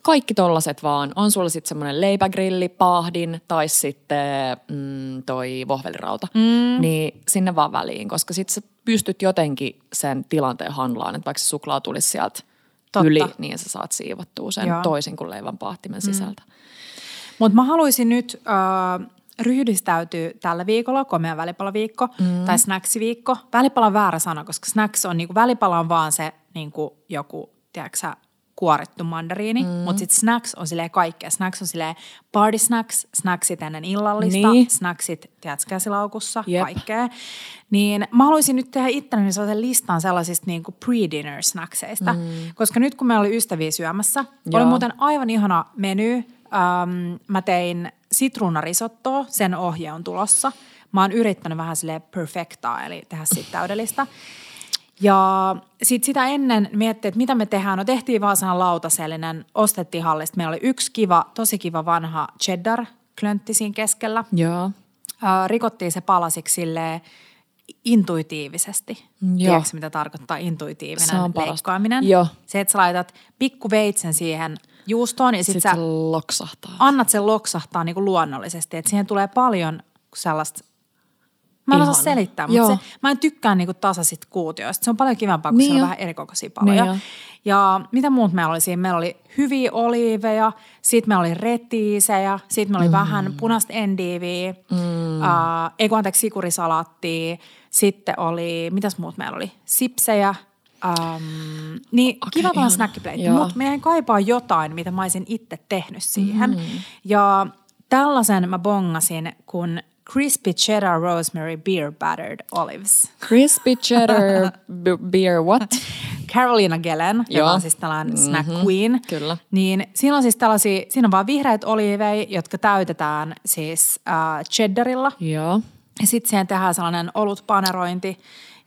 kaikki tollaset vaan, on sulla sitten semmoinen leipägrilli, paahdin tai sitten mm, toi vohvelirauta, mm. niin sinne vaan väliin, koska sitten sä pystyt jotenkin sen tilanteen handlaan, että vaikka se suklaa tulisi sieltä Totta. yli, niin sä saat siivottua sen Joo. toisin kuin leivän paahtimen sisältä. Mutta mä haluaisin nyt äh, ryhdistäytyä tällä viikolla, komea välipalaviikko mm. tai snacksiviikko. Välipala on väärä sana, koska snacks on, niinku, välipala on vaan se niinku, joku, tiedätkö kuorittu mandariini, mm. mutta sitten snacks on silleen kaikkea. Snacks on silleen party snacks, snacksit ennen illallista, Niin. snacksit, tiedätkö, käsilaukussa, Jep. kaikkea. Niin mä haluaisin nyt tehdä itselleni sellaisen listan sellaisista niinku pre-dinner snackseista, mm. koska nyt kun meillä oli ystäviä syömässä, Joo. oli muuten aivan ihana meny. Ähm, mä tein sitruunarisottoa, sen ohje on tulossa. Mä oon yrittänyt vähän sille perfectaa, eli tehdä siitä täydellistä. Ja sitten sitä ennen miettii, että mitä me tehdään. No tehtiin sellainen lautasellinen, ostettiin hallista. Meillä oli yksi kiva, tosi kiva vanha cheddar klöntti siinä keskellä. Joo. Rikottiin se palasiksi silleen intuitiivisesti. Joo. Tiedätkö, mitä tarkoittaa intuitiivinen Se on leikkaaminen? Joo. Se, että sä laitat pikkuveitsen siihen juustoon ja sit, Sitten sä se loksahtaa. annat sen loksahtaa niin kuin luonnollisesti. Että siihen tulee paljon sellaista Mä en osaa selittää, mutta Joo. se, mä en tykkää niinku tasaisit kuutioista. Se on paljon kivempaa, kun Niin niin se on jo. vähän erikokoisia paloja. Niin jo. ja mitä muut meillä oli siinä? Meillä oli hyviä oliiveja, sitten meillä oli retiisejä, sitten meillä oli mm. vähän punaista endiiviä, mm. uh, ei kun anteeksi, sikurisalaattia. Sitten oli, mitäs muut meillä oli? Sipsejä. Um, niin Okei, kiva olla snackipleitti, mutta meidän kaipaa jotain, mitä mä olisin itse tehnyt siihen. Mm. Ja tällaisen mä bongasin, kun Crispy Cheddar Rosemary Beer Battered Olives. Crispy cheddar beer what? Carolina Gelen, joka Joo. on siis tällainen mm-hmm. snack queen. Kyllä. Niin siinä on siis tällaisia, siinä on vaan vihreät oliiveja, jotka täytetään siis äh, cheddarilla. Joo. Ja sitten siihen tehdään sellainen olutpanerointi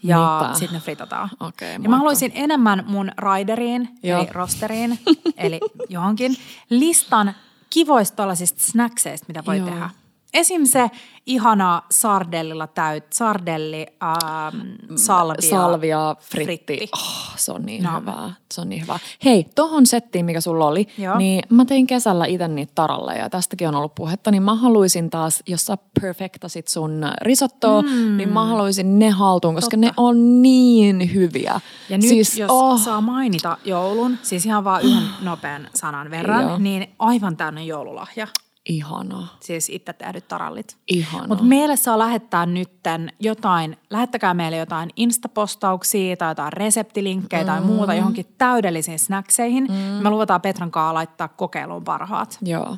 ja sitten ne fritataan. Okei, ja mä haluaisin enemmän mun raideriin, Joo. eli rosteriin, eli johonkin, listan kivoista tällaisista snackseista, mitä voi Joo. tehdä. Esim. se ihana sardellilla täyt, sardelli, ähm, salvia. Salvia, fritti. fritti. Oh, se on niin No. hyvää. Se on niin hyvää. Hei, tohon settiin, mikä sulla oli, Joo. niin mä tein kesällä itse niitä taralle ja tästäkin on ollut puhetta, niin mä haluaisin taas, jos sä perfektasit sun risottoa, mm. niin mä haluaisin ne haltuun, koska Totta. ne on niin hyviä. Ja nyt siis, jos oh, saa mainita joulun, siis ihan vaan yhden nopean sanan verran, Joo. niin aivan täynnä joululahja. Ihanaa. Siis itse tehdyt tarallit. Ihanaa. Mutta meille saa lähettää nytten jotain, lähettäkää meille jotain instapostauksia tai jotain reseptilinkkejä mm. tai muuta johonkin täydellisiin snackseihin. Mm. Me luvataan Petran kanssa laittaa kokeiluun parhaat. Joo,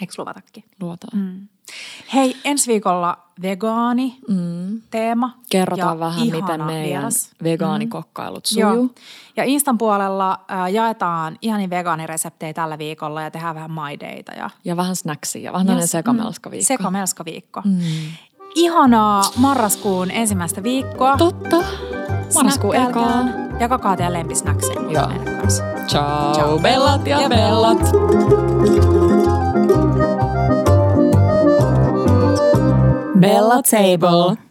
Eikö luvatakin? luotaan. Mm. Hei, ensi viikolla vegaani mm. teema. Kerrotaan ja vähän, miten meidän vieras. vegaanikkokkailut sujuu. Joo. Ja Instan puolella äh, jaetaan ihani vegaanireseptejä tällä viikolla ja tehdään vähän maideita. Ja Ja vähän snacksia, vähän tämmöinen sekamelskaviikko. Sekamelskaviikko. Mm. Ihanaa marraskuun ensimmäistä viikkoa. Totta. Marraskuun ekaa. Snäkkäilkää. Jakakaa teidän lempisnackseja Joo. Ciao, Ciao, bellat ja ja bellat. Bella Table.